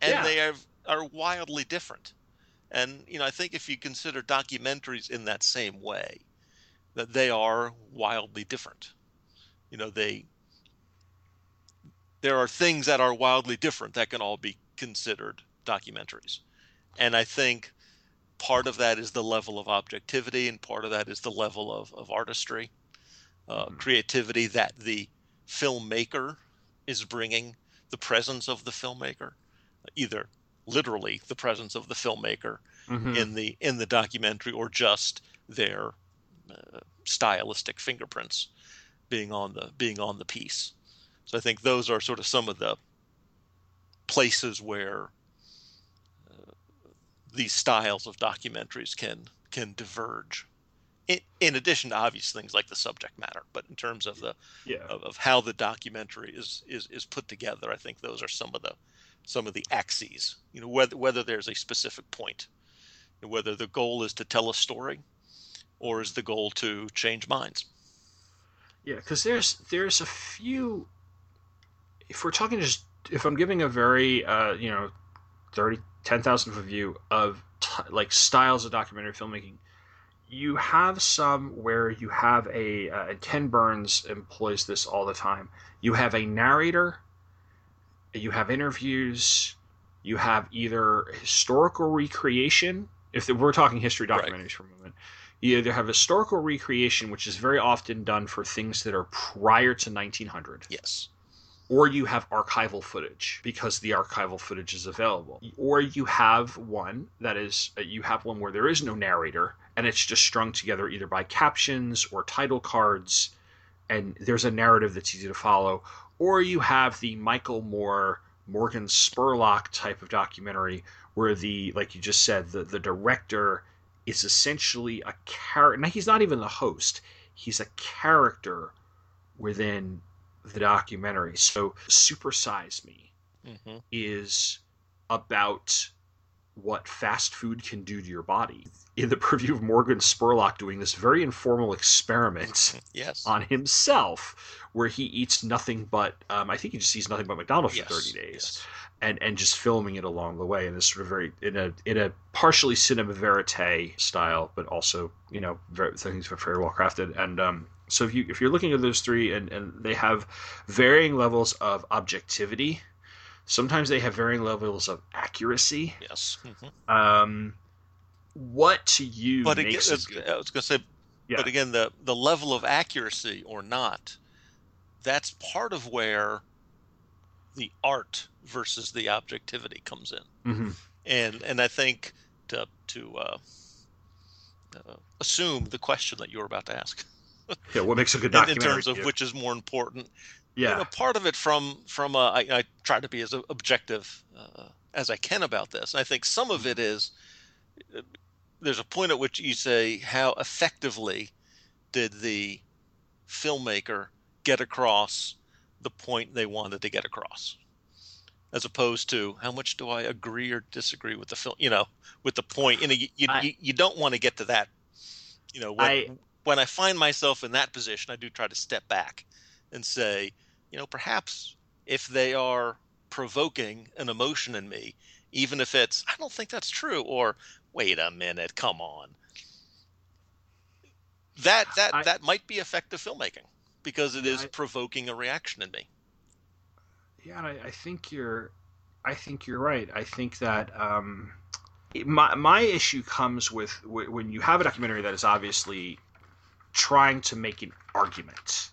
and yeah. they are are wildly different. And you know, I think if you consider documentaries in that same way, that they are wildly different. You know, they there are things that are wildly different that can all be considered documentaries. And I think part of that is the level of objectivity, and part of that is the level of, of artistry, uh, mm-hmm. creativity that the filmmaker is bringing, the presence of the filmmaker, either literally the presence of the filmmaker mm-hmm. in the in the documentary, or just their uh, stylistic fingerprints being on the being on the piece. So I think those are sort of some of the places where uh, these styles of documentaries can can diverge. In, in, addition to obvious things like the subject matter, but in terms of the yeah. of, of, how the documentary is, is is put together, I think those are some of the some of the axes. You know, whether whether there's a specific point, whether the goal is to tell a story, or is the goal to change minds. Yeah, because there's there's a few if we're talking just if I'm giving a very uh, you know 30 10,000 foot view of t- like styles of documentary filmmaking, you have some where you have a uh, Ken Burns employs this all the time. You have a narrator, you have interviews, you have either historical recreation. If we're talking history documentaries right. for a moment, you either have historical recreation, which is very often done for things that are prior to 1900. Yes or you have archival footage because the archival footage is available or you have one that is uh, you have one where there is no narrator and it's just strung together either by captions or title cards and there's a narrative that's easy to follow or you have the michael moore morgan spurlock type of documentary where the like you just said the, the director is essentially a character Now he's not even the host he's a character within the documentary. So, Super Size Me mm-hmm. is about what fast food can do to your body. In the preview of Morgan Spurlock doing this very informal experiment yes. on himself, where he eats nothing but, um, I think he just eats nothing but McDonald's yes. for 30 days. Yes. And, and just filming it along the way in this sort of very in a in a partially cinema verite style, but also you know very, things very well crafted. And um, so if you if you're looking at those three and, and they have varying levels of objectivity, sometimes they have varying levels of accuracy. Yes. Mm-hmm. Um, what to you but makes again, I was going to say, yeah. but again, the the level of accuracy or not, that's part of where the art versus the objectivity comes in. Mm-hmm. And and I think to to uh, uh, assume the question that you're about to ask. yeah, what makes a good documentary? in, in terms of which is more important, Yeah. You know, part of it from from uh, I, I try to be as objective uh, as I can about this. I think some of it is uh, there's a point at which you say how effectively did the filmmaker get across the point they wanted to get across as opposed to how much do I agree or disagree with the film, you know, with the point. You know, you, you, I, you, you don't want to get to that. You know, when I, when I find myself in that position, I do try to step back and say, you know, perhaps if they are provoking an emotion in me, even if it's, I don't think that's true, or wait a minute, come on. That that I, that might be effective filmmaking because it is I, provoking a reaction in me. Yeah, I, I, think you're, I think you're right. I think that um, my my issue comes with when you have a documentary that is obviously trying to make an argument,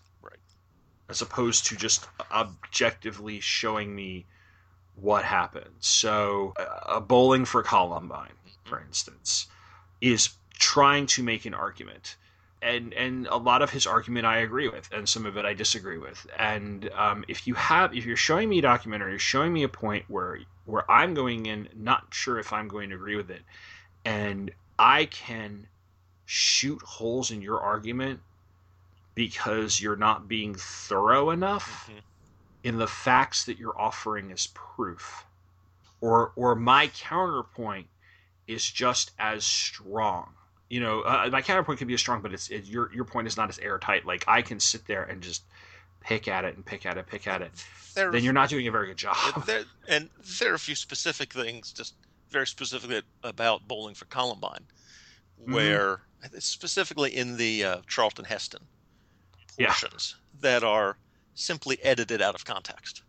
as opposed to just objectively showing me what happened. So, a bowling for Columbine, mm-hmm. for instance, is trying to make an argument and and a lot of his argument I agree with, and some of it I disagree with. And um, if you have, if you're showing me a documentary, you're showing me a point where where I'm going in, not sure if I'm going to agree with it, and I can shoot holes in your argument because you're not being thorough enough mm-hmm. in the facts that you're offering as proof, or or my counterpoint is just as strong you know, uh, my counterpoint can be as strong, but it's it, your your point is not as airtight. Like I can sit there and just pick at it and pick at it, pick at it. There, then you're not doing a very good job. There, and there are a few specific things, just very specifically about bowling for Columbine, mm-hmm. where mm-hmm. specifically in the uh, Charlton Heston portions yeah. that are simply edited out of context.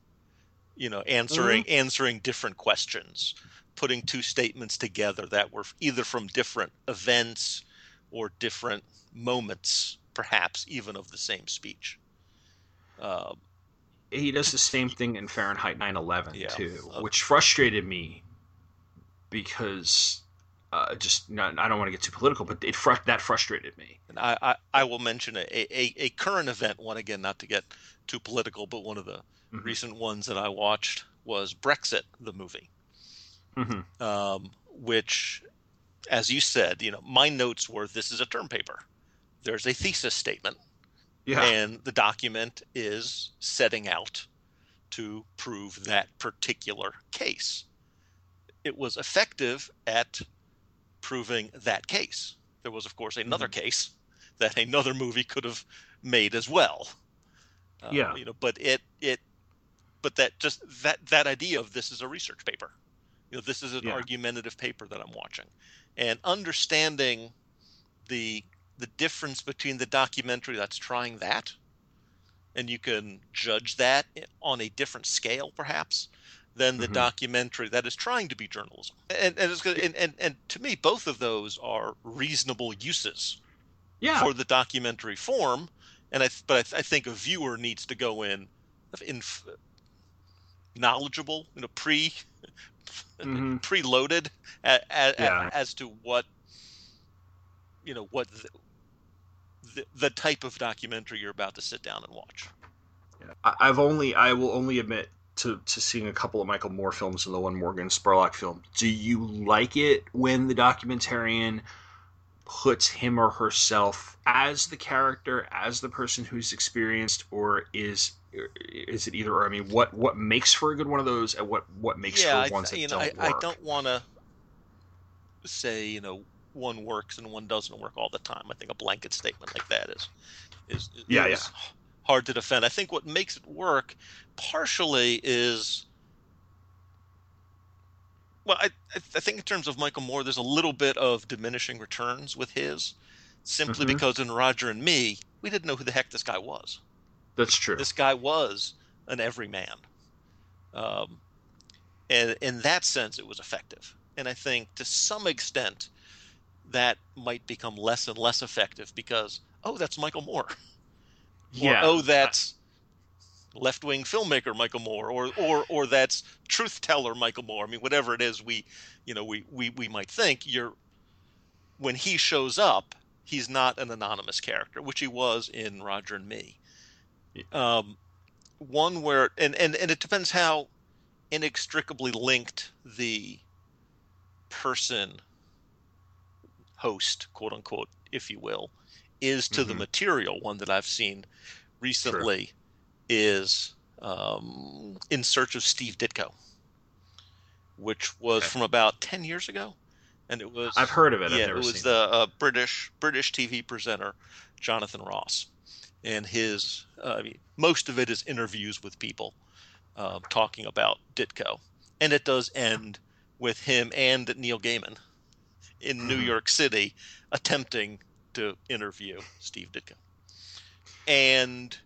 You know, answering mm-hmm. answering different questions putting two statements together that were either from different events or different moments, perhaps even of the same speech. Uh, he does the same thing in Fahrenheit 9/11 yeah, too, uh, which frustrated me because uh, just not, I don't want to get too political, but it fr- that frustrated me. And I, I, I will mention a, a, a, current event one again, not to get too political, but one of the mm-hmm. recent ones that I watched was Brexit, the movie mm-hmm. um, which, as you said, you know, my notes were this is a term paper. There's a thesis statement, yeah. and the document is setting out to prove that particular case. It was effective at proving that case. There was, of course, another mm-hmm. case that another movie could have made as well. Uh, yeah, you know, but it it, but that just that that idea of this is a research paper you know, this is an yeah. argumentative paper that I'm watching, and understanding the the difference between the documentary that's trying that, and you can judge that on a different scale, perhaps, than the mm-hmm. documentary that is trying to be journalism. And and, and, and and to me, both of those are reasonable uses yeah. for the documentary form. And I, but I, th- I think a viewer needs to go in, in knowledgeable, you know, pre mm-hmm. preloaded as, yeah. as, to what you know what the, the, the, type of documentary you're about to sit down and watch. Yeah. I've only I will only admit to, to seeing a couple of Michael Moore films and the one Morgan Spurlock film. Do you like it when the documentarian puts him or herself as the character, as the person who's experienced, or is is it either or? I mean, what what makes for a good one of those, and what what makes yeah, for ones I, that don't know, I, work? I don't want to say you know one works and one doesn't work all the time. I think a blanket statement like that is is, is yeah, is yeah. Hard to defend. I think what makes it work partially is well, I I think in terms of Michael Moore, there's a little bit of diminishing returns with his, simply mm-hmm. because in Roger and Me, we didn't know who the heck this guy was. That's true. This guy was an everyman. Um, and in that sense, it was effective. And I think to some extent, that might become less and less effective because, oh, that's Michael Moore. Yeah. Or, oh, that's left wing filmmaker Michael Moore, or or or that's truth teller Michael Moore. I mean, whatever it is, we, you know, we we we might think you're when he shows up, he's not an anonymous character, which he was in Roger and Me. Um, one where and, and and it depends how inextricably linked the person host quote unquote if you will is to mm-hmm. the material one that i've seen recently True. is um, in search of steve ditko which was okay. from about 10 years ago and it was i've heard of it yeah it was the uh, british british tv presenter jonathan ross and his uh, I mean, most of it is interviews with people uh, talking about Ditko, and it does end with him and Neil Gaiman in New mm-hmm. York City attempting to interview Steve Ditko, and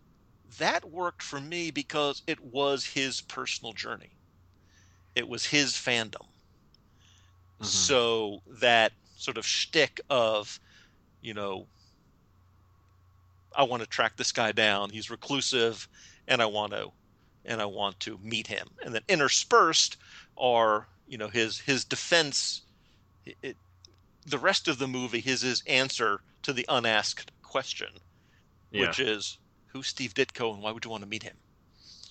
that worked for me because it was his personal journey. It was his fandom. Mm-hmm. So that sort of shtick of, you know, I want to track this guy down. He's reclusive, and I want to and I want to meet him. And then interspersed are you know his his defense. It, the rest of the movie, his his answer to the unasked question, yeah. which is who's Steve Ditko and why would you want to meet him?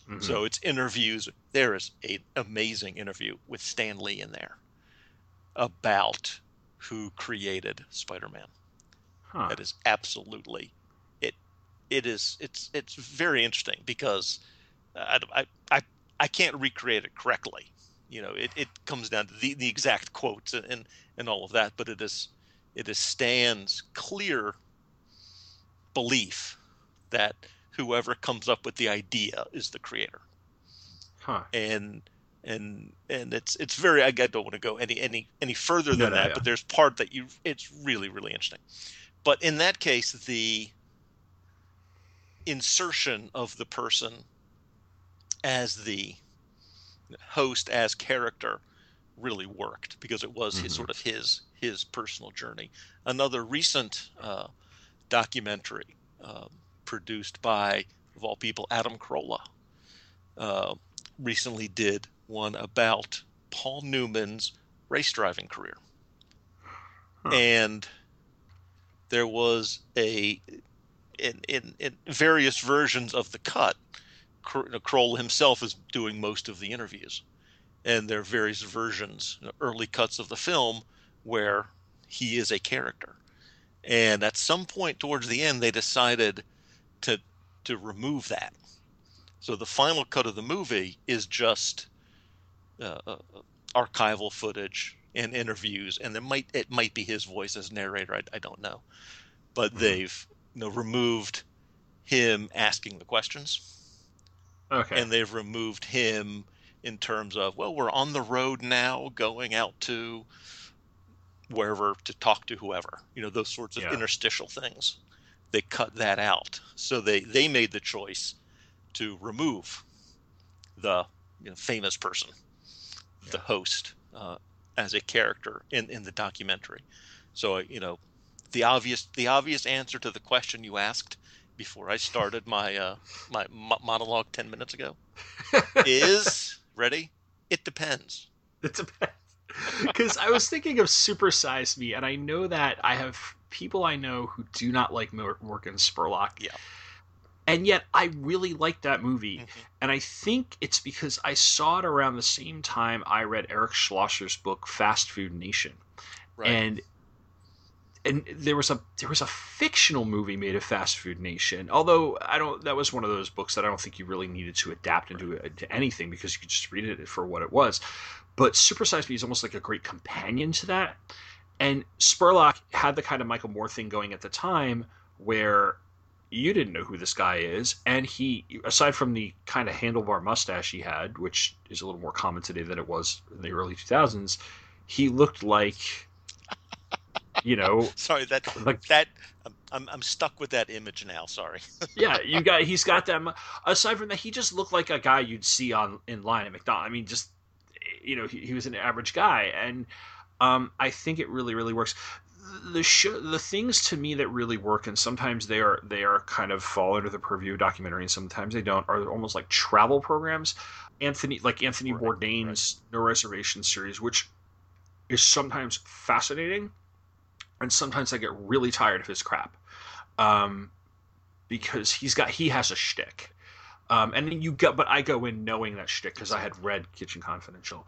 Mm-hmm. So it's interviews. There is an amazing interview with Stan Lee in there about who created Spider-Man. Huh. That is absolutely it. it is it's it's very interesting because I, I, I, I can't recreate it correctly. You know, it, it comes down to the, the exact quotes and, and, and all of that, but it is it is Stan's clear belief that whoever comes up with the idea is the creator. Huh. And and and it's it's very I don't want to go any any any further than no, no, that, yeah. but there's part that you it's really really interesting. But in that case, the insertion of the person as the host as character really worked because it was mm-hmm. his sort of his his personal journey. Another recent uh, documentary uh, produced by of all people Adam Carolla uh, recently did one about Paul Newman's race driving career, huh. and there was a in, in, in various versions of the cut, Carolla himself is doing most of the interviews. And there are various versions, early cuts of the film, where he is a character. And at some point towards the end, they decided to to remove that. So the final cut of the movie is just uh, uh, archival footage and interviews, and it might it might be his voice as narrator. I, I don't know, but mm-hmm. they've you know removed him asking the questions. Okay. And they've removed him in terms of well, we're on the road now, going out to wherever to talk to whoever. You know those sorts of yeah. interstitial things. They cut that out, so they they made the choice to remove the you know, famous person, yeah. the host, uh, as a character in in the documentary. So you know the obvious the obvious answer to the question you asked before I started my uh, my monologue ten minutes ago is ready. It depends. It depends. Because I was thinking of Super Size Me, and I know that I have people I know who do not like Morgan Spurlock. Yeah. And yet, I really like that movie. Mm-hmm. And I think it's because I saw it around the same time I read Eric Schlosser's book, Fast Food Nation. Right. And and there was a there was a fictional movie made of Fast Food Nation. Although I don't, that was one of those books that I don't think you really needed to adapt into, uh, into anything because you could just read it for what it was. But Super Size Me is almost like a great companion to that. And Spurlock had the kind of Michael Moore thing going at the time where you didn't know who this guy is, and he, aside from the kind of handlebar mustache he had, which is a little more common today than it was in the early 2000s, he looked like you know sorry that like that I'm, I'm stuck with that image now sorry yeah you got he's got them aside from that he just looked like a guy you'd see on in line at mcdonald's i mean just you know he, he was an average guy and um, i think it really really works the show, the things to me that really work, and sometimes they are they are kind of fall under the purview of documentary, and sometimes they don't, are almost like travel programs. Anthony, like Anthony right, Bourdain's right. No Reservation series, which is sometimes fascinating, and sometimes I get really tired of his crap, um, because he's got he has a shtick. Um, and you go, but I go in knowing that shtick because I had read Kitchen Confidential.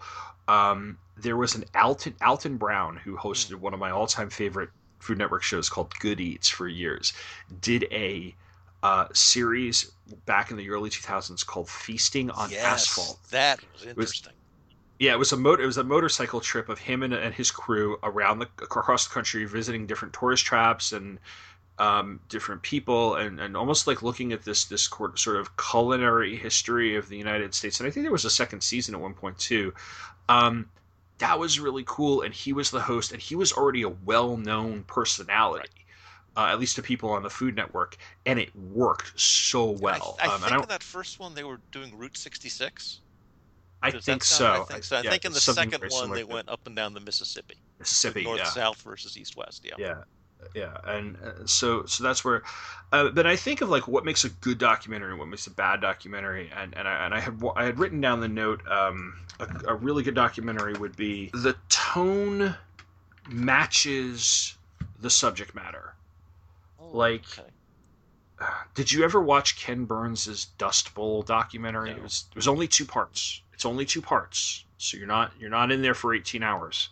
Um, there was an Alton Alton Brown who hosted one of my all time favorite Food Network shows called Good Eats for years. Did a uh, series back in the early 2000s called Feasting on yes, Asphalt. That was interesting. Yeah, it was a motor. It was a motorcycle trip of him and, and his crew around the across the country, visiting different tourist traps and um, different people, and, and almost like looking at this this sort of culinary history of the United States. And I think there was a second season at one point too. Um, that was really cool, and he was the host, and he was already a well known personality. Uh, at least to people on the Food Network, and it worked so well. I, I um, think in that first one they were doing Route 66. I think so. I think so. I yeah, think in the second one they went up and down the Mississippi. Mississippi, north yeah. south versus east west. Yeah. Yeah, yeah, and uh, so so that's where. Uh, but I think of like what makes a good documentary and what makes a bad documentary, and and I, and I had I had written down the note. Um, a, a really good documentary would be the tone matches the subject matter. Oh, like. Okay did you ever watch Ken Burns's Dust Bowl documentary? No. It was it was only two parts. It's only two parts, so you're not you're not in there for 18 hours.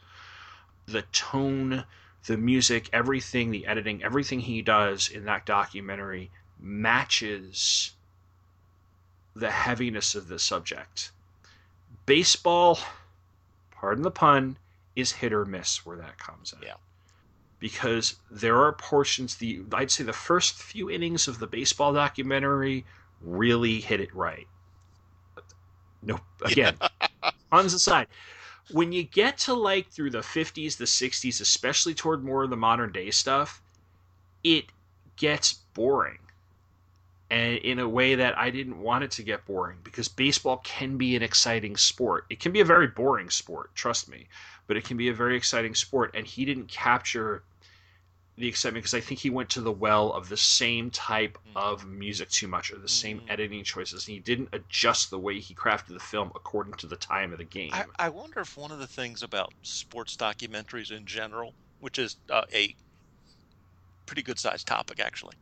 The tone, the music, everything, the editing, everything he does in that documentary matches the heaviness of the subject. Baseball, pardon the pun, is hit or miss where that comes in. Yeah because there are portions the I'd say the first few innings of the baseball documentary really hit it right. No, again, puns aside, when you get to like through the 50s, the 60s, especially toward more of the modern day stuff, it gets boring. And in a way that I didn't want it to get boring because baseball can be an exciting sport. It can be a very boring sport, trust me, but it can be a very exciting sport. And he didn't capture the excitement because I think he went to the well of the same type mm. of music too much or the same mm. editing choices. And he didn't adjust the way he crafted the film according to the time of the game. I, I wonder if one of the things about sports documentaries in general, which is uh, a pretty good sized topic actually,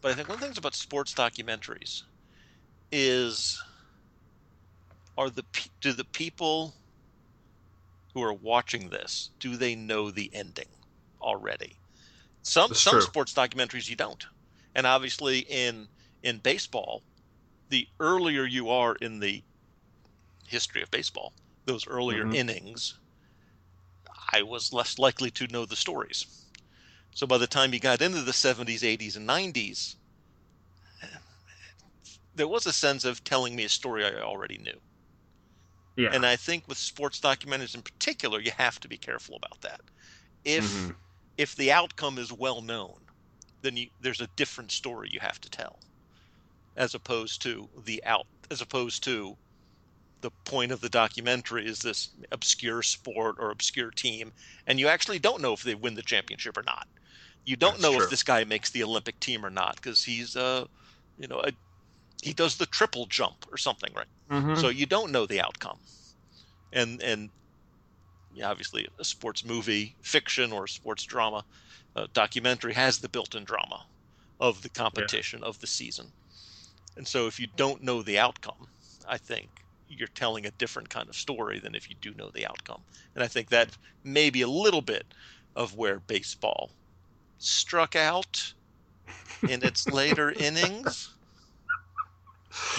but I think one of the things about sports documentaries is are the do the people who are watching this do they know the ending already? Some That's some true. sports documentaries you don't, and obviously in in baseball, the earlier you are in the history of baseball, those earlier mm-hmm. innings, I was less likely to know the stories. So by the time you got into the 70s, 80s, and 90s, there was a sense of telling me a story I already knew. Yeah. And I think with sports documentaries in particular, you have to be careful about that. If mm-hmm if the outcome is well known, then you, there's a different story you have to tell, as opposed to the out, as opposed to the point of the documentary is this obscure sport or obscure team, and you actually don't know if they win the championship or not. You don't That's know true. if this guy makes the Olympic team or not because he's uh, you know, a, he does the triple jump or something, right? Mm-hmm. So you don't know the outcome, and and obviously a sports movie, fiction, or sports drama uh, documentary has the built-in drama of the competition yeah. of the season. And so, if you don't know the outcome, I think you're telling a different kind of story than if you do know the outcome. And I think that may be a little bit of where baseball struck out in its later innings.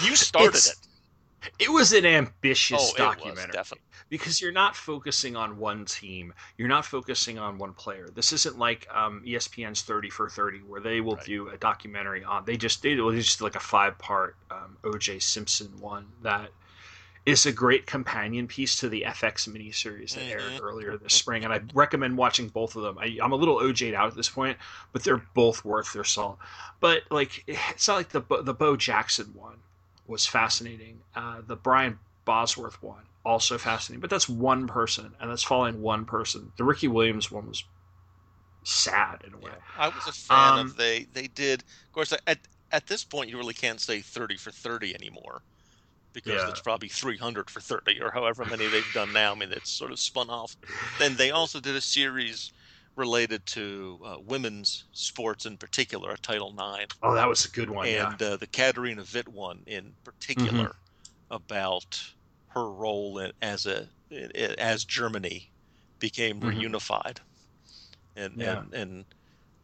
You started it's, it. It was an ambitious oh, documentary. Was, definitely because you're not focusing on one team. You're not focusing on one player. This isn't like um, ESPN's 30 for 30, where they will right. do a documentary on. They just did it just like a five part um, OJ Simpson one that is a great companion piece to the FX miniseries that aired mm-hmm. earlier this spring, and I recommend watching both of them. I, am a little OJ'd out at this point, but they're both worth their salt. But like, it's not like the the Bo Jackson one was fascinating. Uh, the Brian Bosworth one also fascinating. But that's one person, and that's following one person. The Ricky Williams one was sad in a way. Yeah, I was a fan um, of they they did. Of course, at at this point, you really can't say thirty for thirty anymore because yeah. it's probably 300 for 30 or however many they've done now. I mean, it's sort of spun off. Then they also did a series related to uh, women's sports in particular, Title IX. Oh, that was a good one. And yeah. uh, the Katarina Witt one in particular Mm-hmm. about her role in, as a in, as Germany became Mhm. reunified, and Yeah. and and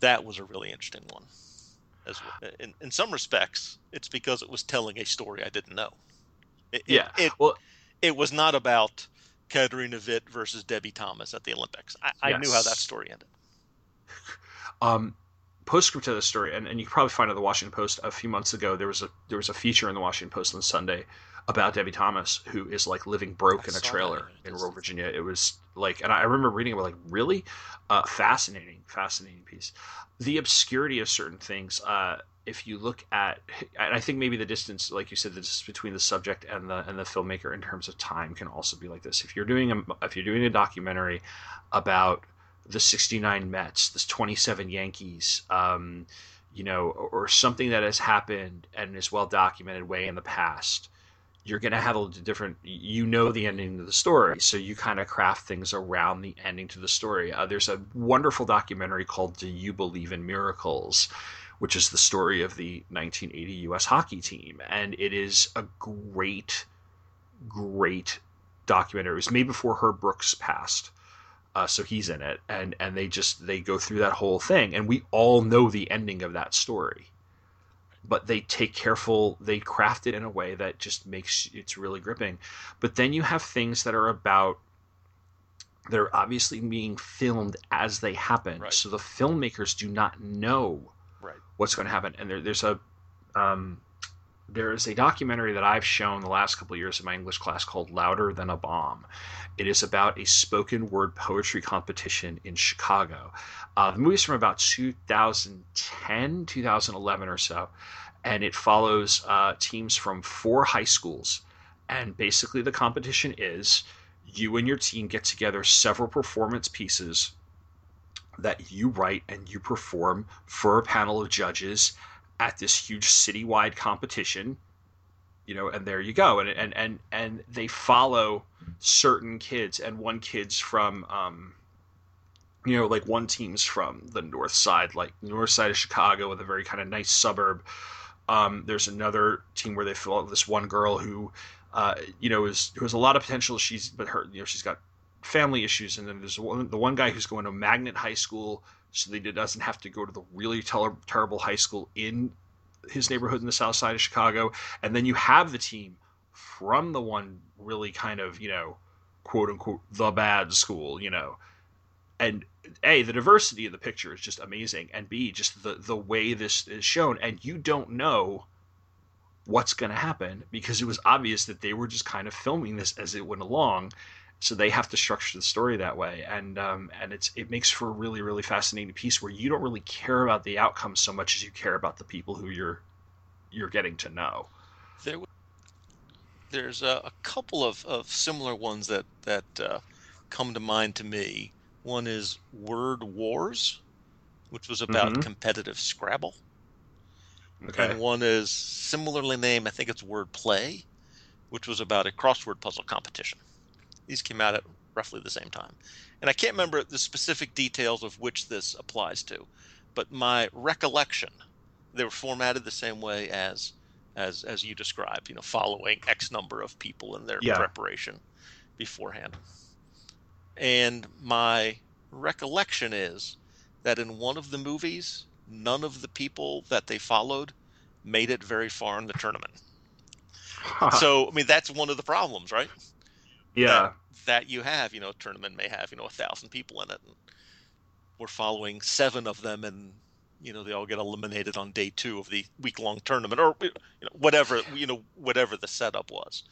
that was a really interesting one. As in, in some respects, it's because it was telling a story I didn't know. It, it- Yeah. it, Well- it was not about Katarina Witt versus Debbie Thomas at the Olympics. I, I knew how that story ended. um, postscript to the story, and, and you can probably find it in the Washington Post a few months ago. There was a there was a feature in the Washington Post on Sunday about Debbie Thomas, who is like living broke I in a trailer in rural Virginia. It was like, and I remember reading it, like, really uh, fascinating, fascinating piece. The obscurity of certain things. Uh, if you look at, and I think maybe the distance, like you said, the distance between the subject and the and the filmmaker in terms of time can also be like this. If you're doing a if you're doing a documentary about the 69 Mets, the 27 Yankees, um, you know, or something that has happened and is well documented way in the past, you're going to have a different, you know, the ending to the story. So you kind of craft things around the ending to the story. Uh, there's a wonderful documentary called Do You Believe in Miracles? Which is the story of the 1980 U.S. hockey team. And it is a great, great documentary. It was made before Herb Brooks passed uh, so he's in it and and they just they go through that whole thing and we all know the ending of that story but they take careful they craft it in a way that just makes it's really gripping but then you have things that are about they're obviously being filmed as they happen Right. so the filmmakers do not know Right. what's going to happen and there, there's a um, there is a documentary that I've shown the last couple of years in my English class called Louder Than a Bomb. It is about a spoken word poetry competition in Chicago. Uh, the movie's from about 2010, 2011 or so, and it follows uh, teams from four high schools. And basically, the competition is you and your team get together several performance pieces that you write and you perform for a panel of judges at this huge citywide competition you know and there you go. And and and and they follow certain kids and one kid's from um you know like one team's from the north side like north side of chicago with a very kind of nice suburb. Um there's another team where they follow this one girl who uh you know is who has a lot of potential. She's but her you know she's got family issues. And then there's one, the one guy who's going to magnet high school so that he doesn't have to go to the really ter- terrible high school in his neighborhood in the south side of Chicago. And then you have the team from the one really kind of, you know, quote unquote, the bad school, you know. And A, the diversity of the picture is just amazing. And B, just the, the way this is shown. And you don't know what's going to happen because it was obvious that they were just kind of filming this as it went along so they have to structure the story that way and um, and it's it makes for a really really fascinating piece where you don't really care about the outcome so much as you care about the people who you're you're getting to know There, there's a, a couple of, of similar ones that that uh, come to mind to me. One is Word Wars, which was about Mhm. competitive Scrabble, okay and one is similarly named. I think it's Word Play, which was about a crossword puzzle competition. These came out at roughly the same time, and I can't remember the specific details of which this applies to, but my recollection, they were formatted the same way as as as you described. You know, following X number of people in their Yeah. preparation beforehand. And my recollection is that in one of the movies, none of the people that they followed made it very far in the tournament. So, I mean, that's one of the problems, right? Yeah That you have, you know, a tournament may have, you know, a thousand people in it. And we're following seven of them, and you know, they all get eliminated on day two of the week-long tournament, or you know, whatever, you know, whatever the setup was.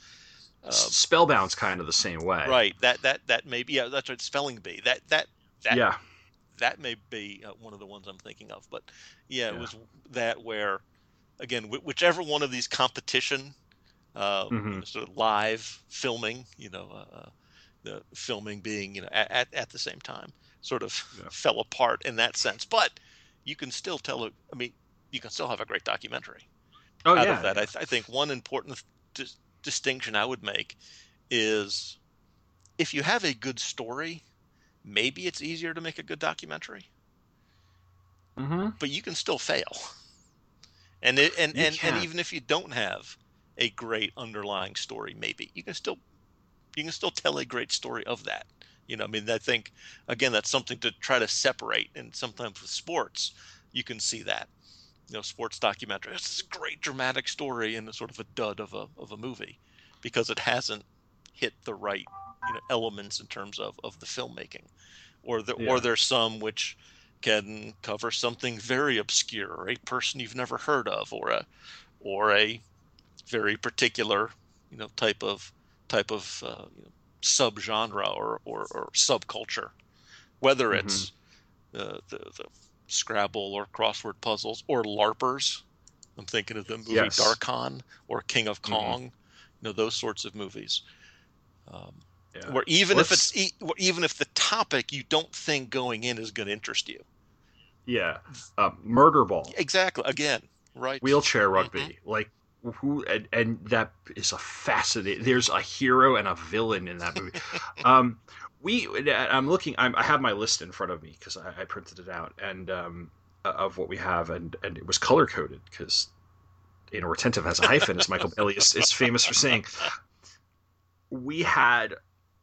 Um, spellbound's kind of the same way right. That that that may be. Yeah, that's right. Spelling bee. That that that yeah that may be uh, one of the ones I'm thinking of. But yeah, it Yeah. was that where, again, wh- whichever one of these competition, uh, Mhm. sort of live filming, you know, uh, uh, the filming being you know at, at, at the same time, sort of Yeah. fell apart in that sense. But you can still tell. A, I mean, you can still have a great documentary oh out yeah of that. I, th- I think one important dis- distinction I would make is if you have a good story, maybe it's easier to make a good documentary. Mm-hmm. But you can still fail. And it, and, You and, and even if you don't have a great underlying story, maybe you can still you can still tell a great story of that. You know, I mean, I think again that's something to try to separate. And sometimes with sports, you can see that. You know, sports documentary. This is a great dramatic story and a sort of a dud of a of a movie because it hasn't hit the right you know elements in terms of of the filmmaking, or the Yeah. or there's some which can cover something very obscure, or a person you've never heard of, or a or a very particular you know type of type of uh, you know, subgenre or, or or subculture, whether it's uh, the the Scrabble or crossword puzzles or LARPers. I'm thinking of the movie Yes. Darkon or King of Mhm. Kong, you know those sorts of movies. Um, Yeah. where even if Let's- it's e- even if the topic you don't think going in is going to interest you. Yeah. Um, murder ball. Exactly. Again, right. wheelchair rugby Mm-hmm. like who and, and that is a fascinating there's a hero and a villain in that movie. Um we i'm looking I'm, i have my list in front of me because I, I printed it out and um of what we have and and it was color coded because you know retentive has a hyphen as michael bailey is, is famous for saying. We had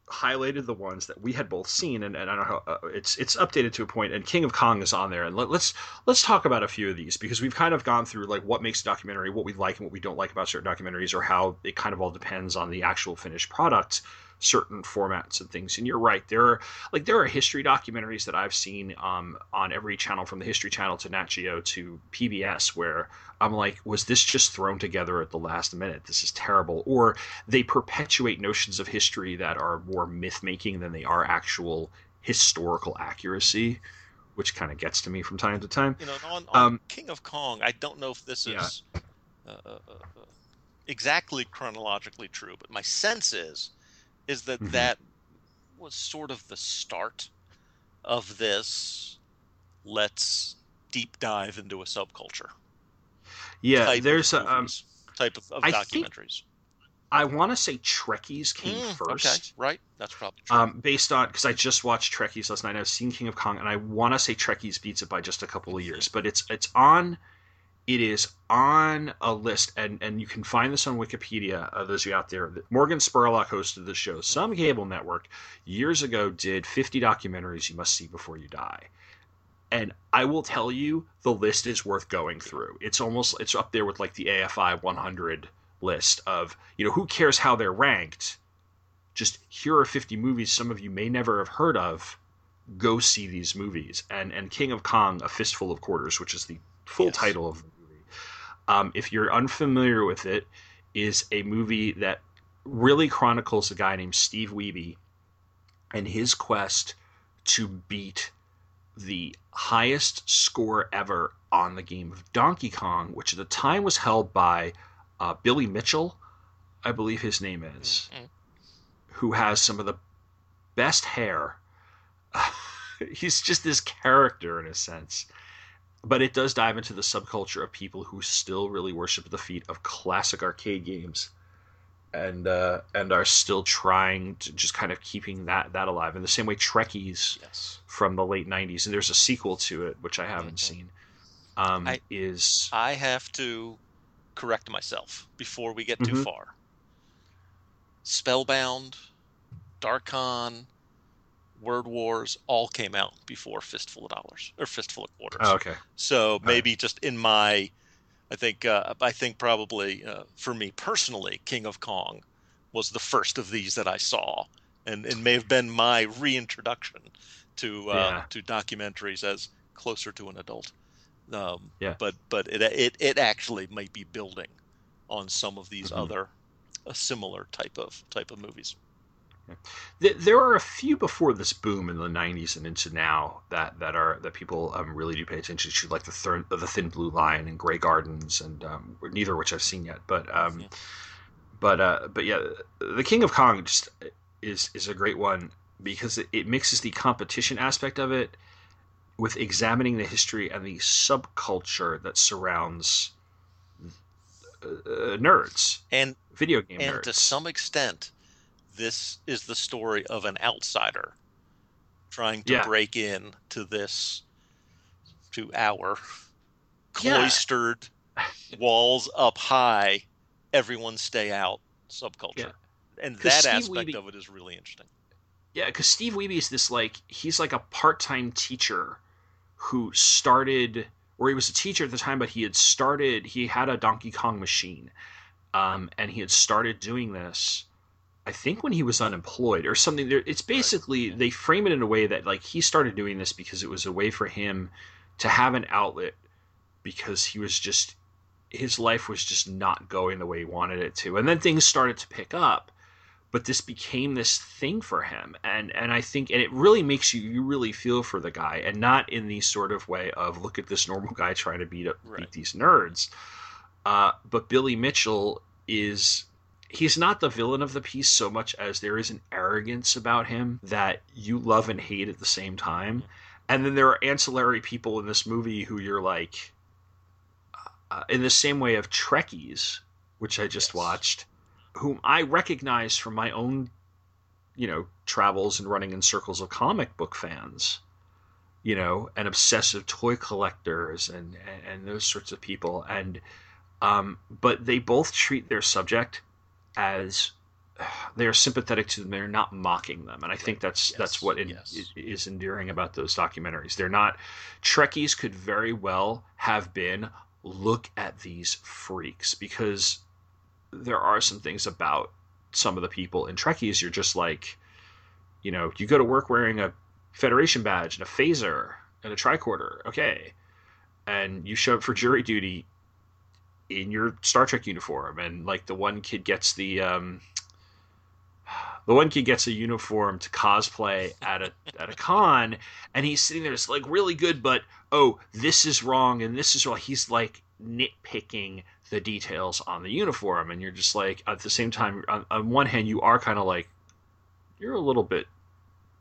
highlighted the ones that we had both seen and, and i don't know how uh, it's it's updated to a point and king of kong is on there and let, let's let's talk about a few of these because we've kind of gone through like what makes a documentary, what we like and what we don't like about certain documentaries, or how it kind of all depends on the actual finished product, certain formats and things. And you're right, there are like there are history documentaries that I've seen um, on every channel, from the History Channel to Nat Geo to PBS, where I'm like, was this just thrown together at the last minute? This is terrible. Or they perpetuate notions of history that are more myth making than they are actual historical accuracy which kind of gets to me from time to time. You know, on, on Um, King of Kong, I don't know if this Yeah. is uh, uh, uh, uh, exactly chronologically true, but my sense is is that Mhm. that was sort of the start of this. Let's deep dive into a subculture. Yeah, type there's of a, um, type of, of I documentaries. I want to say Trekkies came Mm, first. Okay, right. That's probably true. Um, based on because I just watched Trekkies last night. I've seen King of Kong, and I want to say Trekkies beats it by just a couple of years. But it's it's on, it is on a list, and and you can find this on Wikipedia. Uh, those of you out there, Morgan Spurlock hosted the show. Some cable network years ago did 50 documentaries you must see before you die. And I will tell you, the list is worth going through. It's almost it's up there with like the AFI 100 list of you know who cares how they're ranked just here are 50 movies some of you may never have heard of go see these movies and and king of kong a fistful of quarters which is the full Yes. title of um, if you're unfamiliar with it is a movie that really chronicles a guy named steve wiebe and his quest to beat the highest score ever on the game of donkey kong which at the time was held by uh, billy mitchell i believe his name is Mhm. who has some of the best hair. He's just this character in a sense. But it does dive into the subculture of people who still really worship the feet of classic arcade games and uh, and are still trying to just kind of keeping that that alive in the same way Trekkies yes. from the late 90s and there's a sequel to it which I haven't Mhm. seen um, I- is I have to correct myself before we get too Mhm. far. Spellbound, Darkon, Word Wars all came out before Fistful of Dollars or Fistful of Quarters. oh, okay So maybe just in my, I think uh, I think probably uh, for me personally, King of Kong was the first of these that I saw, and it may have been my reintroduction to uh, Yeah. to documentaries as closer to an adult. Um, Yeah. But but it it it actually might be building on some of these Mhm. other a similar type of type of movies. Th- there are a few before this boom in the 90s and into now that, that are that people um, really do pay attention to like the thir- the thin blue line and grey gardens and um, neither of which i've seen yet but um, Yeah. but uh, but yeah the king of kong just is is a great one because it, it mixes the competition aspect of it with examining the history and the subculture that surrounds uh, uh, nerds And video game and nerds to some extent, this is the story of an outsider trying to Yeah. break in to this to our Yeah. cloistered walls up high everyone stay out subculture Yeah. and that Steve aspect Wiebe- of it is really interesting Yeah, because Steve Wiebe is this like he's like a part-time teacher who started, or he was a teacher at the time, but he had started. He had a Donkey Kong machine, um, and he had started doing this. I think when he was unemployed or something. There, it's basically they frame it in a way that like he started doing this because it was a way for him to have an outlet because he was just his life was just not going the way he wanted it to, and then things started to pick up but this became this thing for him and and i think and it really makes you you really feel for the guy and not in the sort of way of look at this normal guy trying to beat up Right. beat these nerds uh, but billy mitchell is he's not the villain of the piece so much as there is an arrogance about him that you love and hate at the same time and then there are ancillary people in this movie who you're like uh, in the same way of trekkies which i just Yes. watched whom I recognize from my own, you know, travels and running in circles of comic book fans, you know, and obsessive toy collectors and and, and those sorts of people. And um, but they both treat their subject as they are sympathetic to them. They're not mocking them, and I think that's Yes, that's what in, yes. is, is endearing about those documentaries. They're not Trekkies could very well have been look at these freaks because there are some things about some of the people in Trekkies. You're just like, you know, you go to work wearing a Federation badge and a phaser and a tricorder, okay, and you show up for jury duty in your Star Trek uniform, and like the one kid gets the um, the one kid gets a uniform to cosplay at a at a con, and he's sitting there, it's like really good, but oh, this is wrong and this is wrong. He's like nitpicking the details on the uniform, and you're just like at the same time, on, on one hand, you are kind of like you're a little bit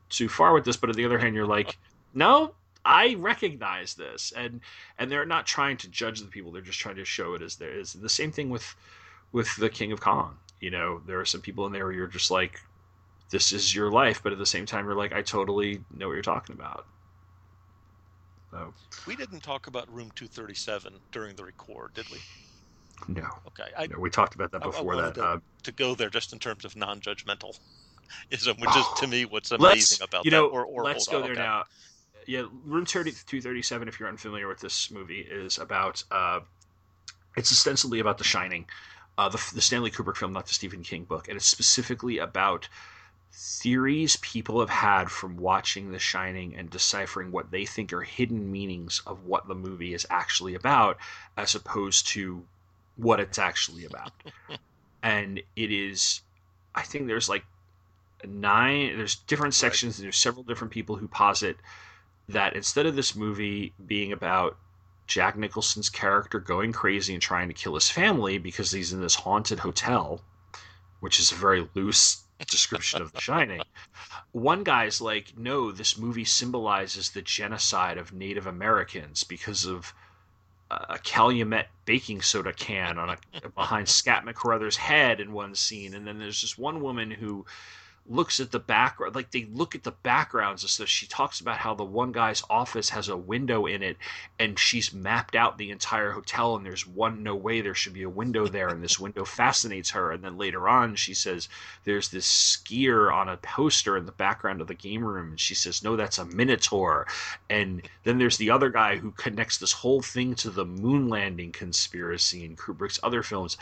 too far with this, but on the other hand, you're like, no, I recognize this, and and they're not trying to judge the people; they're just trying to show it as there is. The same thing with with the King of Kong. You know, there are some people in there where you're just like, this is your life, but at the same time, you're like, I totally know what you're talking about. So we didn't talk about room 237 during the record did we no, okay i no we talked about that before that. to- Uh, to go there just in terms of non-judgmental ism which is to me what's amazing about you that know or, or let's go on, there okay. now yeah room 30 to 237 if you're unfamiliar with this movie is about uh it's ostensibly about the shining uh the, the stanley kubrick film not the stephen king book and it's specifically about theories people have had from watching the shining and deciphering what they think are hidden meanings of what the movie is actually about as opposed to what it's actually about. And it is i think there's like nine there's different sections and there's several different people who posit that instead of this movie being about Jack Nicholson's character going crazy and trying to kill his family because he's in this haunted hotel, which is a very loose description of The Shining. One guy's like, no, this movie symbolizes the genocide of Native Americans because of a Calumet baking soda can on a behind Scatman Crothers' head in one scene, and then there's just one woman who looks at the background like they look at the backgrounds and so she talks about how the one guy's office has a window in it and she's mapped out the entire hotel and there's one no way there should be a window there and this window fascinates her. And then later on she says there's this skier on a poster in the background of the game room. And she says no that's a minotaur. And then there's the other guy who connects this whole thing to the moon landing conspiracy in Kubrick's other films.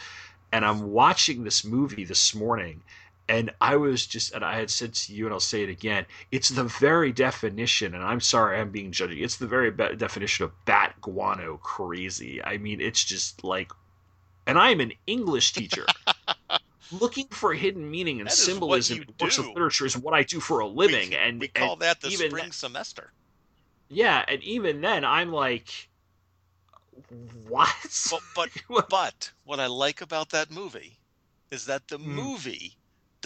And I'm watching this movie this morning and I was just, and I had said to you, and I'll say it again, it's the very definition, and I'm sorry I'm being judgy, it's the very be- definition of bat guano crazy. I mean, it's just like, and I'm an English teacher. Looking for hidden meaning and symbolism in works of literature is what I do for a living. we, and we call and that the even spring semester yeah, and even then, I'm like, what? but but but what I like about that movie is that the Mm. movie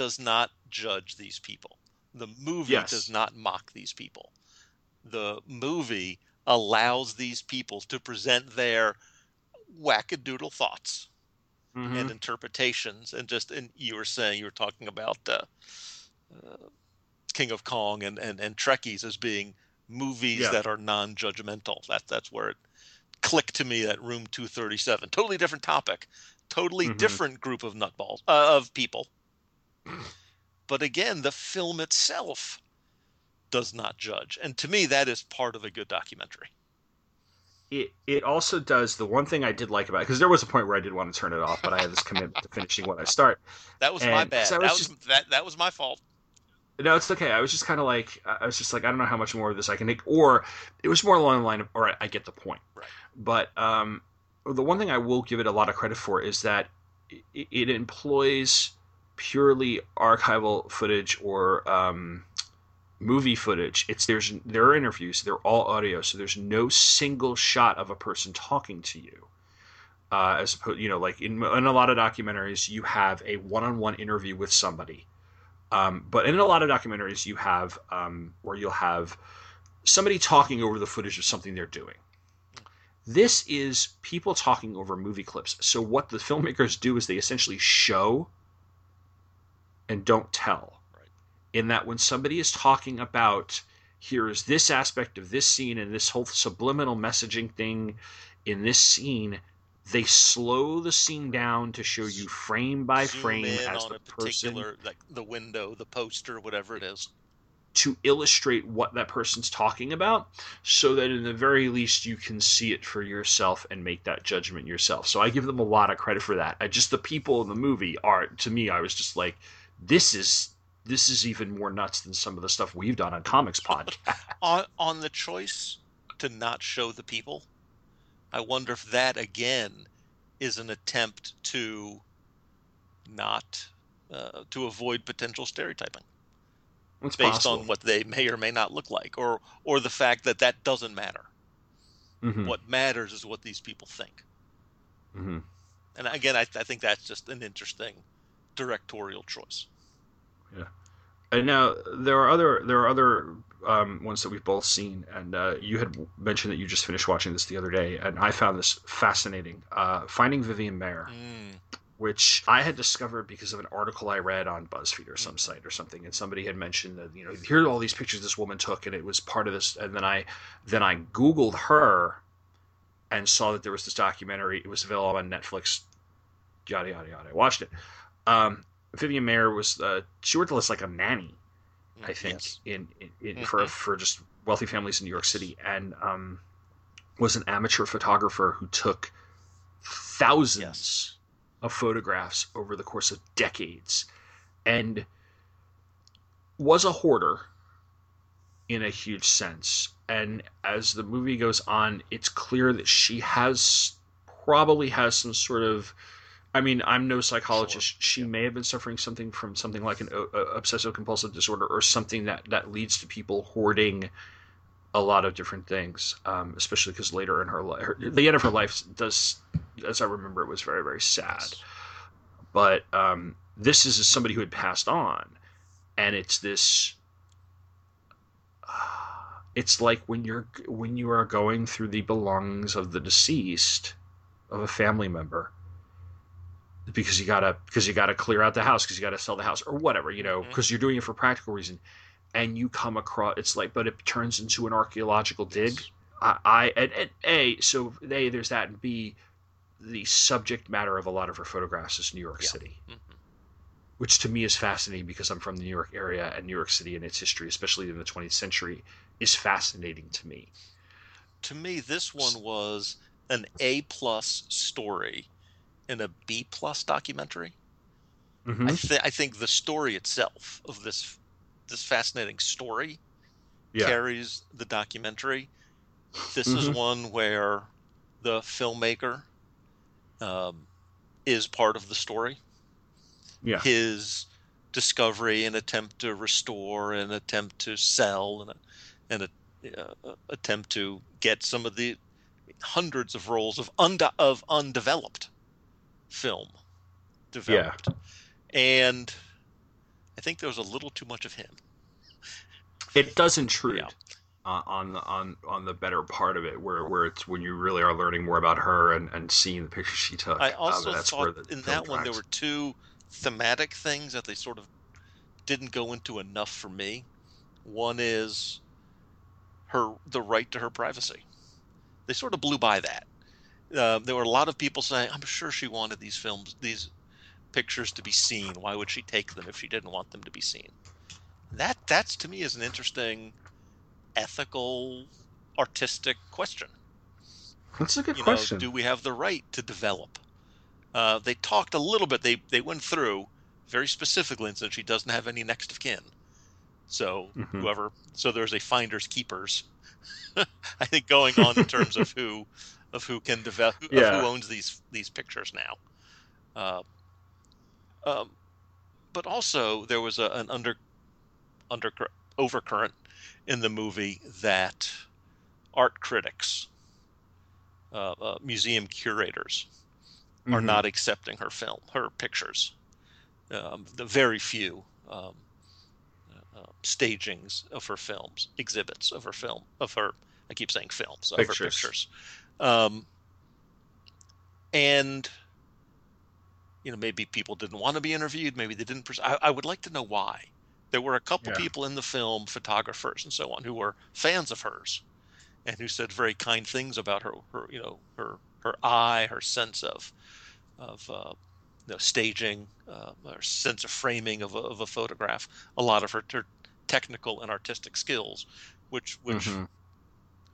does not judge these people. The movie Yes. does not mock these people. The movie allows these people to present their wackadoodle thoughts Mhm. and interpretations and just and you were saying you were talking about uh, uh, King of Kong and, and, and Trekkies as being movies Yeah. that are non-judgmental. That that's where it clicked to me that Room 237. Totally different topic, totally Mhm. different group of nutballs uh, of people. But again, the film itself does not judge, and to me, that is part of a good documentary. it it also does the one thing I did like about it because there was a point where I did want to turn it off, but I had this commitment to finishing what I start. That was my bad. I That was was just- that that was my fault. No, it's okay. I was just kind of like I was just like I don't know how much more of this I can take, or it was more along the line of, all right, I get the point. Right. But um, the one thing I will give it a lot of credit for is that it, it employs purely archival footage or um, movie footage. It's there's there are interviews. They're all audio, so there's no single shot of a person talking to you. Uh, as opposed, you know, like in, in a lot of documentaries, you have a one-on-one interview with somebody. Um, but in a lot of documentaries, you have um, where you'll have somebody talking over the footage of something they're doing. This is people talking over movie clips. So what the filmmakers do is they essentially show and don't tell. Right. In that when somebody is talking about here is this aspect of this scene and this whole subliminal messaging thing in this scene, they slow the scene down to show you frame by Zoom frame as the person like the window, the poster, whatever it is. to illustrate what that person's talking about so that in the very least you can see it for yourself and make that judgment yourself. So I give them a lot of credit for that. I just the people in the movie are to me I was just like this is this is even more nuts than some of the stuff we've done on comics podcast. on on the choice to not show the people i wonder if that again is an attempt to not uh, to avoid potential stereotyping It's based possible. on what they may or may not look like or or the fact that that doesn't matter Mhm, what matters is what these people think mhm. and again I, I think that's just an interesting directorial choice And now there are other there are other um, ones that we've both seen, and uh, you had mentioned that you just finished watching this the other day, and I found this fascinating. Uh, Finding Vivian Maier. mm, which I had discovered because of an article I read on BuzzFeed or some site or something, and somebody had mentioned that you know here are all these pictures this woman took, and it was part of this. And then I then I Googled her and saw that there was this documentary. It was available on Netflix. Yada yada yada. I watched it. Um, Vivian Maier was uh, she worked as like a nanny, I think, yes. in, in, in for Mhm. for just wealthy families in New York City, and um, was an amateur photographer who took thousands Yes. of photographs over the course of decades, and was a hoarder in a huge sense. And as the movie goes on, it's clear that she has probably has some sort of I mean, I'm no psychologist. She may have been suffering something from something like an uh, obsessive compulsive disorder or something that that leads to people hoarding a lot of different things. Um, especially because later in her life, the end of her life does, as I remember, it was very very sad. Yes. But um, this is somebody who had passed on, and it's this. It's like when you're when you are going through the belongings of the deceased, of a family member, because you gotta because you gotta clear out the house because you gotta sell the house or whatever you know because you're doing it for practical reason, and you come across it's like but it turns into an archaeological dig. Yes. I, I and, and a so a there's that and b the subject matter of a lot of her photographs is New York Yeah. City, Mhm. which to me is fascinating because I'm from the New York area and New York City and its history, especially in the 20th century, is fascinating to me. to me this one was an a plus story in a b plus documentary Mm-hmm. I, th- I think the story itself of this this fascinating story Yeah. carries the documentary. This is Mhm. one where the filmmaker um, is part of the story. Yeah. His discovery and attempt to restore and attempt to sell and and a, uh, attempt to get some of the hundreds of rolls of unde- of undeveloped film developed. And I think there was a little too much of him. it does intrude Yeah. uh, on the on on the better part of it, where where it's when you really are learning more about her and, and seeing the pictures she took. I Um, also where thought in that one there were two thematic things that they sort of didn't go into enough for me. One is her the right to her privacy. They sort of blew by that. Uh, there were a lot of people saying, "I'm sure she wanted these films, these pictures to be seen. Why would she take them if she didn't want them to be seen?" That that's to me is an interesting ethical, artistic question. That's a good You know, question. do we have the right to develop? Uh, they talked a little bit. They they went through very specifically and said she doesn't have any next of kin. So Mhm. whoever, so there's a finders keepers. I think going on in terms of who, of who can develop, of Yeah. who owns these these pictures now. Uh, um, but also there was a, an under under overcurrent in the movie that art critics, uh, uh, museum curators, are Mhm. not accepting her film, her pictures. Um, the very few um, uh, uh, stagings of her films, exhibits of her film, of her, I keep saying films, of her Pictures. Um, and, you know, maybe people didn't want to be interviewed. Maybe they didn't. Pers- I, I would like to know why. There were a couple Yeah. people in the film, photographers and so on, who were fans of hers and who said very kind things about her, her you know, her, her eye, her sense of, of, uh, you know, staging, uh, her sense of framing of a, of a photograph, a lot of her, her technical and artistic skills, which, which, Mhm.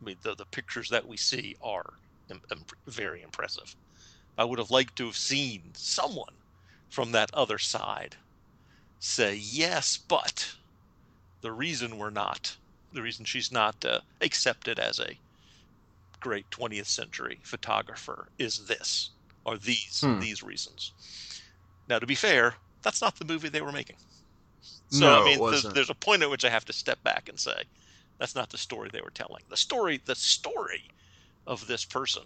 I mean, the, the pictures that we see are im- im- very impressive. I would have liked to have seen someone from that other side say, yes, but the reason we're not, the reason she's not uh, accepted as a great 20th century photographer is this, or these, Hmm. these reasons. Now, to be fair, that's not the movie they were making. So, No, I mean, there's, a point at which I have to step back and say, that's not the story they were telling. The story, the story of this person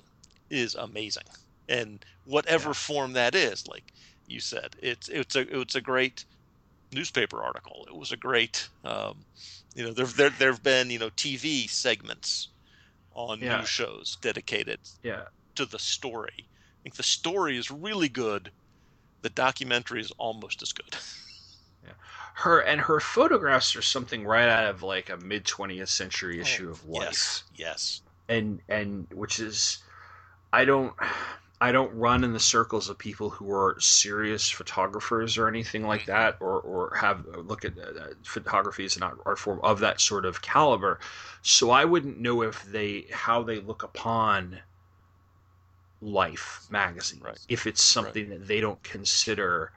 is amazing. And whatever Yeah. form that is, like you said, it's it's a it's a great newspaper article. It was a great, um, you know, there there there have been you know TV segments on Yeah. news shows dedicated Yeah. to the story. I think the story is really good. The documentary is almost as good. Her and her photographs are something right out of like a mid 20th century issue of Life. Oh, Yes, yes. and and which is i don't i don't run in the circles of people who are serious photographers or anything like Mm-hmm. that or or have look at uh, photography as an art, art form of that sort of caliber so i wouldn't know if they how they look upon life magazine Right. if it's something that they don't consider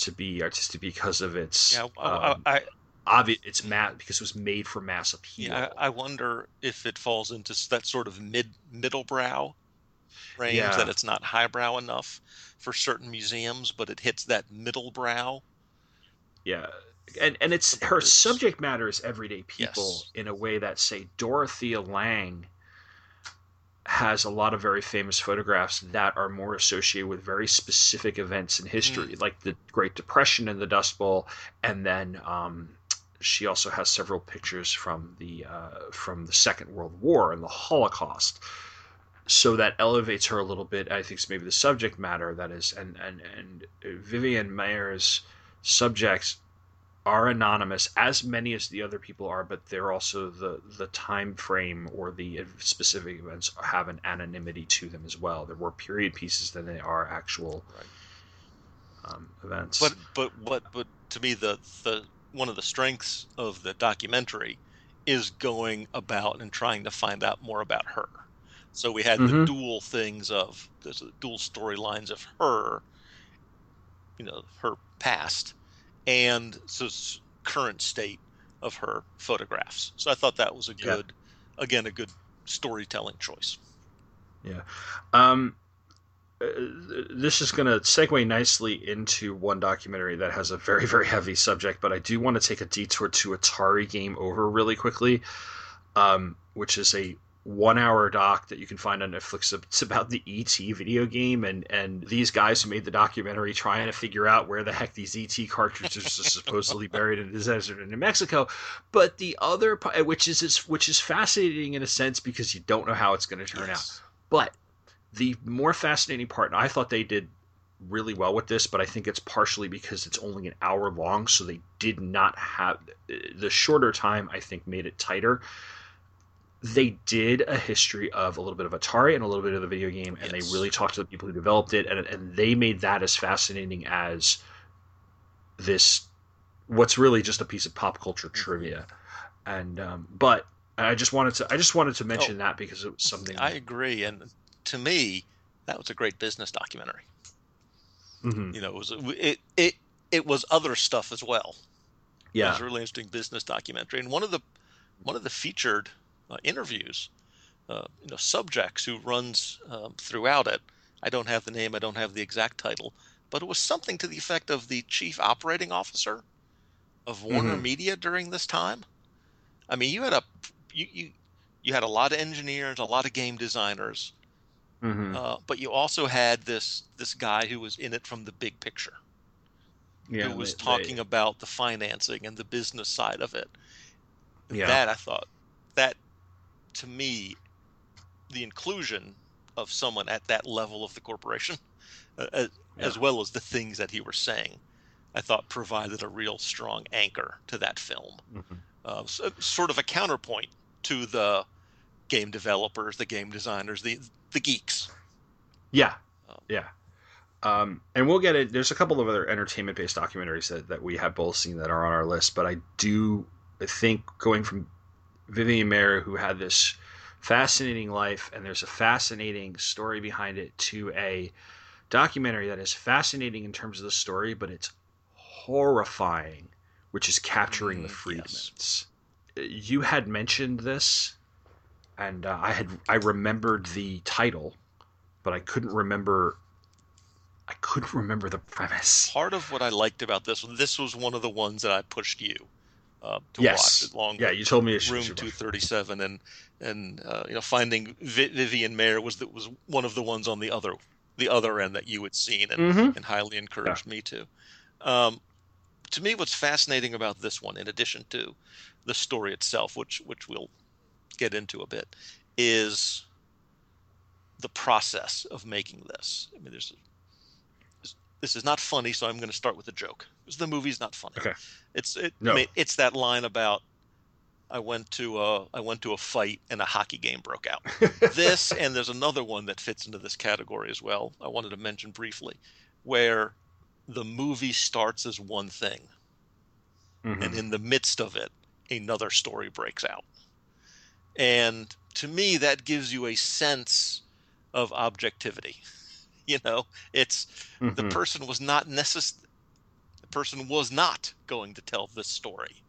to be artistic because of its Yeah, um, I, I, obvious it's mass because it was made for mass appeal yeah, I I wonder if it falls into that sort of mid middle brow range Yeah. that it's not highbrow enough for certain museums, but it hits that middle brow. Yeah. And and it's her subject matter is everyday people Yes. in a way that say Dorothea Lange has a lot of very famous photographs that are more associated with very specific events in history, Mm. like the Great Depression and the Dust Bowl, and then um, she also has several pictures from the uh, from the Second World War and the Holocaust. So that elevates her a little bit. I think it's maybe the subject matter that is, and and and Vivian Maier's subjects are anonymous as many as the other people are but they're also the the time frame or the specific events have an anonymity to them as well they're more period pieces than they are actual Right. um, events But but what but to me the the one of the strengths of the documentary is going about and trying to find out more about her. So we had the Mhm. dual things of the dual storylines of her, you know, her past, and so current state of her photographs. So I thought that was a Yeah. good, again, a good storytelling choice. Yeah. Um uh, this is going to segue nicely into one documentary that has a very very heavy subject but i do want to take a detour to atari game over really quickly um, which is a one hour doc that you can find on netflix it's about the et video game and and these guys who made the documentary trying to figure out where the heck these et cartridges are supposedly buried in the desert in new mexico but the other part which is which is fascinating in a sense because you don't know how it's going to turn out but the more fascinating part, and I thought they did really well with this, but I think it's partially because it's only an hour long, so they did not have the shorter time. I think made it tighter. They did a history of a little bit of Atari and a little bit of the video game, and yes. they really talked to the people who developed it, and and they made that as fascinating as this. What's really just a piece of pop culture mm-hmm. trivia, and um, but I just wanted to I just wanted to mention oh, that because it was something I agree, and to me, that was a great business documentary. Mm-hmm. You know, it was it it it was other stuff as well. Yeah, it was a really interesting business documentary, and one of the one of the featured interviews, uh, you know, subjects who runs um, throughout it. I don't have the name, I don't have the exact title, but it was something to the effect of the chief operating officer of Warner mm-hmm. Media during this time. I mean, you had a you, you you had a lot of engineers, a lot of game designers, Mm-hmm. Uh, but you also had this this guy who was in it from the big picture, yeah, who was they, talking they, about the financing and the business side of it. Yeah. That I thought that to me, the inclusion of someone at that level of the corporation, uh, as, yeah. as well as the things that he was saying, I thought provided a real strong anchor to that film. Mm-hmm. Uh, so, sort of a counterpoint to the game developers, the game designers, the the geeks. Yeah, um, yeah. Um, and we'll get it. There's a couple of other entertainment based documentaries that, that we have both seen that are on our list, but I do think going from Vivian Maier, who had this fascinating life, and there's a fascinating story behind it, to a documentary that is fascinating in terms of the story, but it's horrifying, which is capturing mm, the Friedmans. Yes. You had mentioned this and uh, I had I remembered the title, but I couldn't remember. I couldn't remember the premise. Part of what I liked about this this was one of the ones that I pushed you uh, to yes. watch. Along yeah, you told me Room Two Thirty Seven, and and uh, you know finding Vivian Maier was that was one of the ones on the other the other end that you had seen and, mm-hmm. and highly encouraged yeah. me to. Um, to me, what's fascinating about this one, in addition to the story itself, which which we'll get into a bit is the process of making this. I mean, there's this is not funny, so I'm going to start with a joke. Because the movie's not funny. Okay. It's it, no. I mean, it's that line about I went to a I went to a fight and a hockey game broke out. this and there's another one that fits into this category as well. I wanted to mention briefly, where the movie starts as one thing, mm-hmm. and in the midst of it, another story breaks out. And to me, that gives you a sense of objectivity. You know, it's mm-hmm. the person was not necess- the person was not going to tell this story.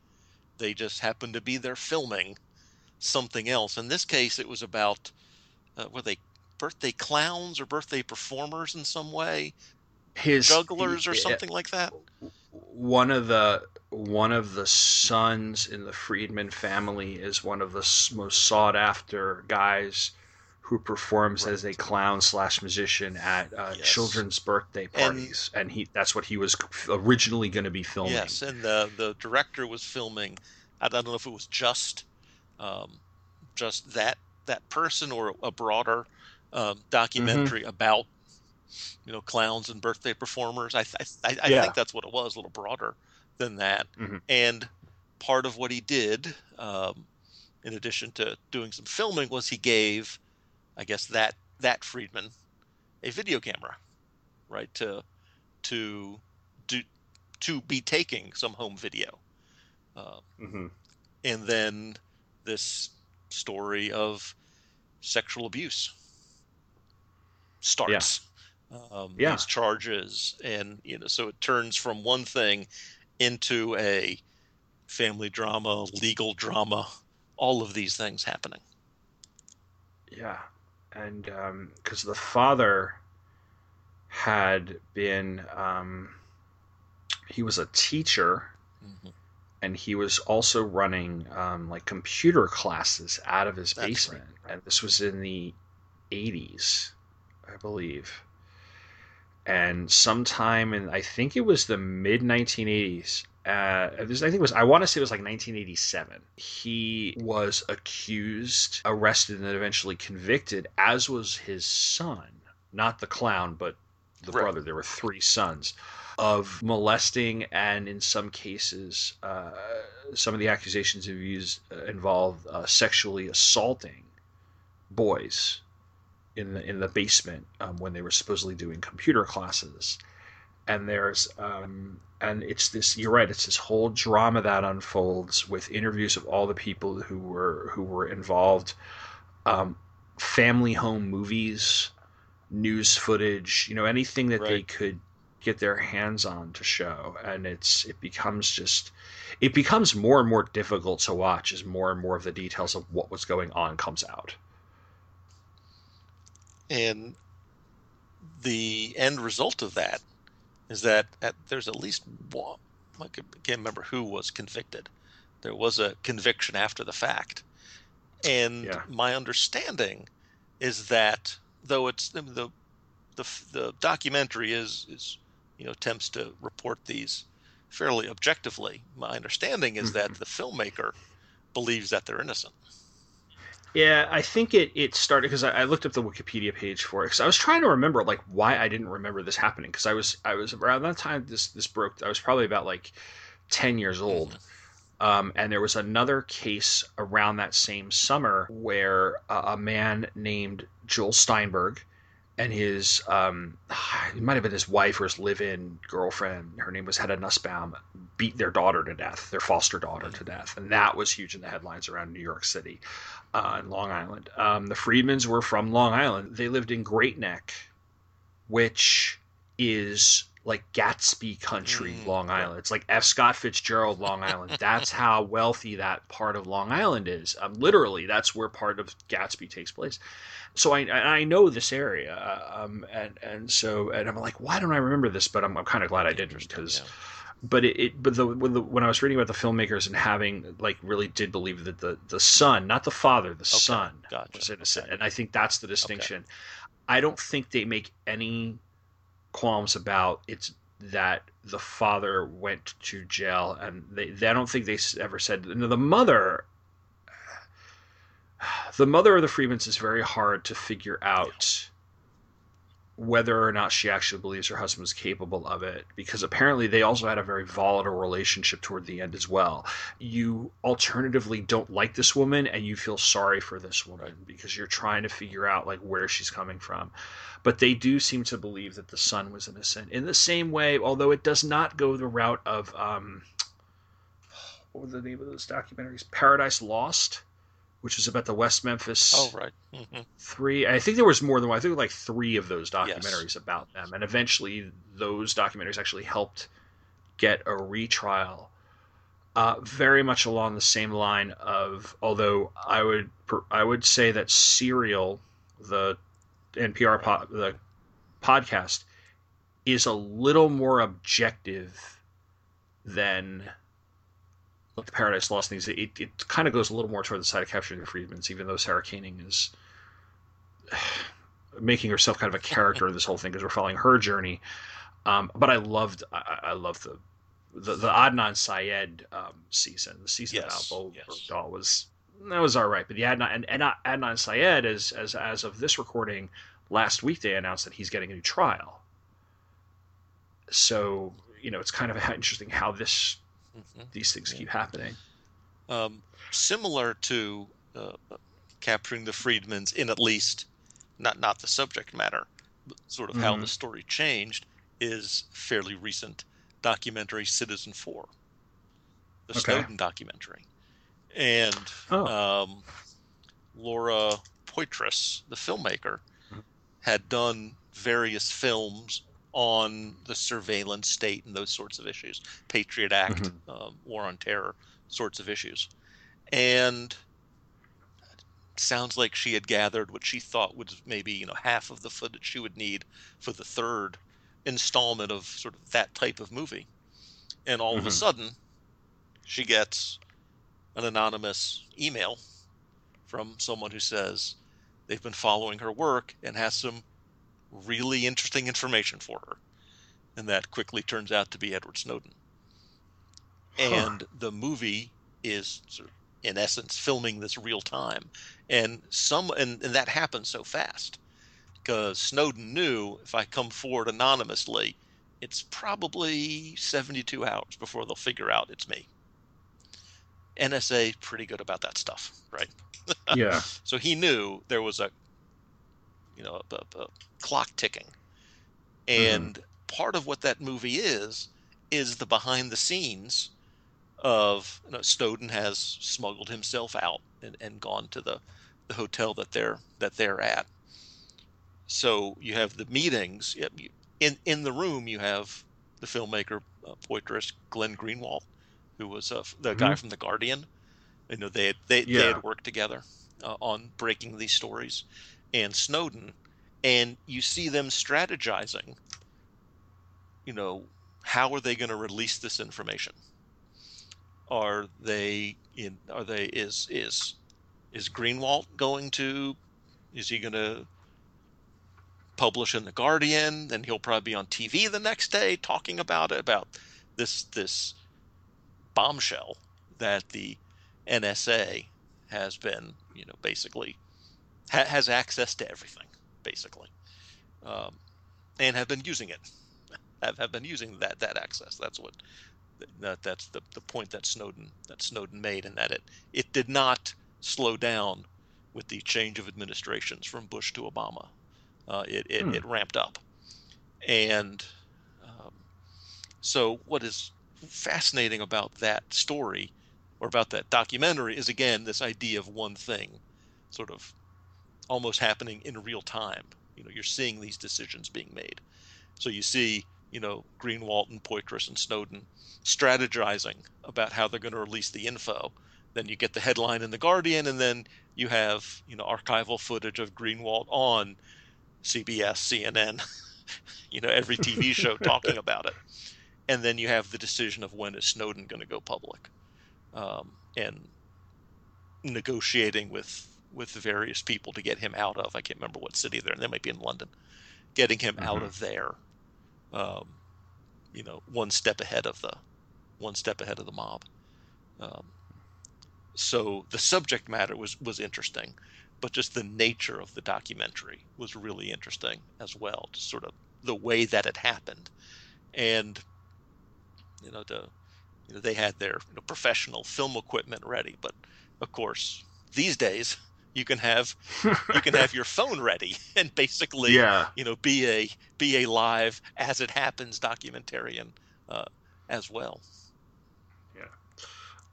They just happened to be there filming something else. In this case, it was about uh, were they birthday clowns or birthday performers in some way, his jugglers or something like that. One of the one of the sons in the Friedman family is one of the most sought after guys who performs right. as a clown slash musician at uh, yes. children's birthday parties, and, and, he that's what he was originally going to be filming. Yes, and the the director was filming. I don't know if it was just um, just that that person or a broader um, documentary mm-hmm. about you know clowns and birthday performers. I I, I yeah. think that's what it was, a little broader than that. Mm-hmm. And part of what he did, um, in addition to doing some filming, was he gave, I guess that that Friedman, a video camera, right to to do to be taking some home video, uh, mm-hmm. and then this story of sexual abuse starts. Yeah. Um, yeah. These charges, and you know, so it turns from one thing into a family drama, legal drama, all of these things happening. Yeah. And because um, the father had been, um, he was a teacher. Mm-hmm. And he was also running um, like computer classes out of his That's basement. Right. And this was in the 80s, I believe and sometime in I think it was the mid 1980s. Uh, I think it was I want to say it was like 1987. He was accused, arrested, and then eventually convicted, as was his son, not the clown, but the Right. brother. There were three sons of molesting, and in some cases, uh, some of the accusations have used uh, involved uh, sexually assaulting boys in the in the basement um, when they were supposedly doing computer classes. And there's um, and it's this. You're right. It's this whole drama that unfolds with interviews of all the people who were who were involved. Um, family home movies, news footage, you know, anything that they could get their hands on to show. And it's it becomes just it becomes more and more difficult to watch as more and more of the details of what was going on comes out. And the end result of that is that at, there's at least one, I can't remember who was convicted. There was a conviction after the fact. And Yeah. my understanding is that though it's the the the, the documentary is is you know attempts to report these fairly objectively. My understanding is that Mhm. the filmmaker believes that they're innocent. Yeah, I think it it started because I, I looked up the Wikipedia page for it because I was trying to remember like why I didn't remember this happening because I was I was around that time this this broke I was probably about like ten years old, um, and there was another case around that same summer where a, a man named Joel Steinberg and his um, it might have been his wife or his live-in girlfriend her name was Hedda Nussbaum beat their daughter to death their foster daughter to death and that was huge in the headlines around New York City uh, in Long Island. Um, the Friedmans were from Long Island. They lived in Great Neck, which is like Gatsby country, Mm, Long. Island. It's like F. Scott Fitzgerald, Long Island. That's how wealthy that part of Long Island is. Um, literally, that's where part of Gatsby takes place. So I I know this area, uh, um, and and so and I'm like, why don't I remember this? But I'm, I'm kind of glad I didn't because Yeah. but it, it but the when, the when I was reading about the filmmakers and having like really did believe that the the son, not the father, the son gotcha. was innocent, Okay. and I think that's the distinction. I don't think they make any qualms about it's that the father went to jail, and they, they I don't think they ever said the mother. The mother of the Friedmans is very hard to figure out whether or not she actually believes her husband was capable of it because apparently they also had a very volatile relationship toward the end as well. You alternatively don't like this woman and you feel sorry for this woman because you're trying to figure out like where she's coming from. But they do seem to believe that the son was innocent. In the same way although it does not go the route of um what was the name of those documentaries? Paradise lost which is about the west memphis Oh right. hmm three i think there was more than one i think like three of those Yes. documentaries about them and eventually those documentaries actually helped get a retrial uh, very much along the same line of although i would i would say that serial the npr pod, the podcast is a little more objective than the Paradise Lost things. It, it kind of goes a little more toward the side of capturing the Friedmans, even though Sarah Koenig is making herself kind of a character in this whole thing because we're following her journey. Um, but I loved, I, I loved the the, the Adnan Syed um, season. The season Yes, about Bo yes. Bergdahl was that was all right, but the Adnan and, and Adnan Syed, as as as of this recording last week, they announced that he's getting a new trial. So you know, it's kind of interesting how this hmm these things keep happening. um, similar to uh, capturing the Friedmans in at least not not the subject matter, but sort of how Mhm. the story changed is fairly recent documentary Citizen Four, the Okay. Snowden documentary, and Oh. um, Laura Poitras, the filmmaker, Mhm. had done various films on the surveillance state and those sorts of issues, Patriot Act, Mhm. um, War on Terror, sorts of issues, and sounds like she had gathered what she thought was maybe you know half of the footage she would need for the third installment of sort of that type of movie, and all of a Mhm. sudden, she gets an anonymous email from someone who says they've been following her work and has some really interesting information for her. And that quickly turns out to be Edward Snowden. Huh. And the movie is sort of, in essence filming this real time. And some and, and that happens so fast because Snowden knew if I come forward anonymously, it's probably 72 hours before they'll figure out it's me. NSA pretty good about that stuff, right? Yeah. so he knew there was a, you know, a, a, a clock ticking, and mm-hmm. part of what that movie is is the behind the scenes of you know, Snowden has smuggled himself out and, and gone to the, the hotel that they're that they're at. So you have the meetings. In in the room, you have the filmmaker uh, Poitras Glenn Greenwald, who was uh, the mm-hmm. guy from The Guardian. You know, they had, they, yeah. they had worked together uh, on breaking these stories, and Snowden, and you see them strategizing. You know, how are they going to release this information? Are they in? Are they is is is Greenwald going to? Is he going to publish in the Guardian? Then he'll probably be on TV the next day talking about it about this this bombshell that the NSA has been, you know, basically ha- has access to everything, basically, um, and have been using it. Have, have been using that that access. That's what that that's the, the point that Snowden that Snowden made, and that it it did not slow down with the change of administrations from Bush to Obama. Uh, it it, hmm. it, ramped up, and um, so what is fascinating about that story or about that documentary is again this idea of one thing sort of almost happening in real time. You know you're seeing these decisions being made. So you see you know greenwald and poitras and snowden strategizing about how they're going to release the info. Then you get the headline in the guardian and then you have you know archival footage of greenwald on cbs cnn you know every tv show talking about it. And then you have the decision of when is Snowden going to go public, um, and negotiating with with the various people to get him out of. I can't remember what city they're in. They might be in London, getting him mm-hmm. out of there. Um, you know, one step ahead of the one step ahead of the mob. Um, so the subject matter was was interesting, but just the nature of the documentary was really interesting as well. Just sort of the way that it happened, and you know, to you know, they had their you know, professional film equipment ready, but of course these days you can have you can have your phone ready and basically yeah. you know be a be a live as it happens documentarian uh, as well. Yeah.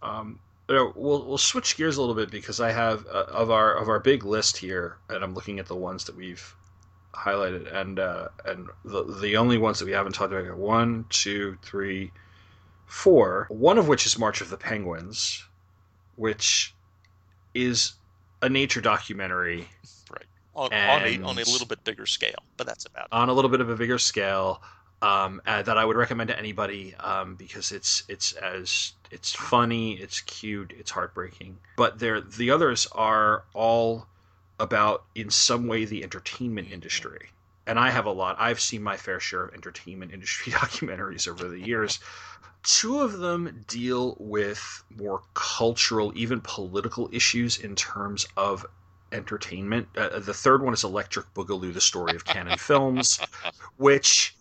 Um, we'll we'll switch gears a little bit because I have uh, of our of our big list here, and I'm looking at the ones that we've highlighted, and uh, and the the only ones that we haven't talked about are one, two, three, four, one of which is March of the Penguins, which is a nature documentary. Right. On, on, a, on a little bit bigger scale, but that's about it. On a little bit of a bigger scale. Um, uh, that I would recommend to anybody um, because it's it's as it's funny, it's cute, it's heartbreaking. But there, the others are all about in some way the entertainment industry. And I have a lot. I've seen my fair share of entertainment industry documentaries over the years. Two of them deal with more cultural, even political issues in terms of entertainment. Uh, uh the third one is Electric Boogaloo: The Story of Cannon Films, which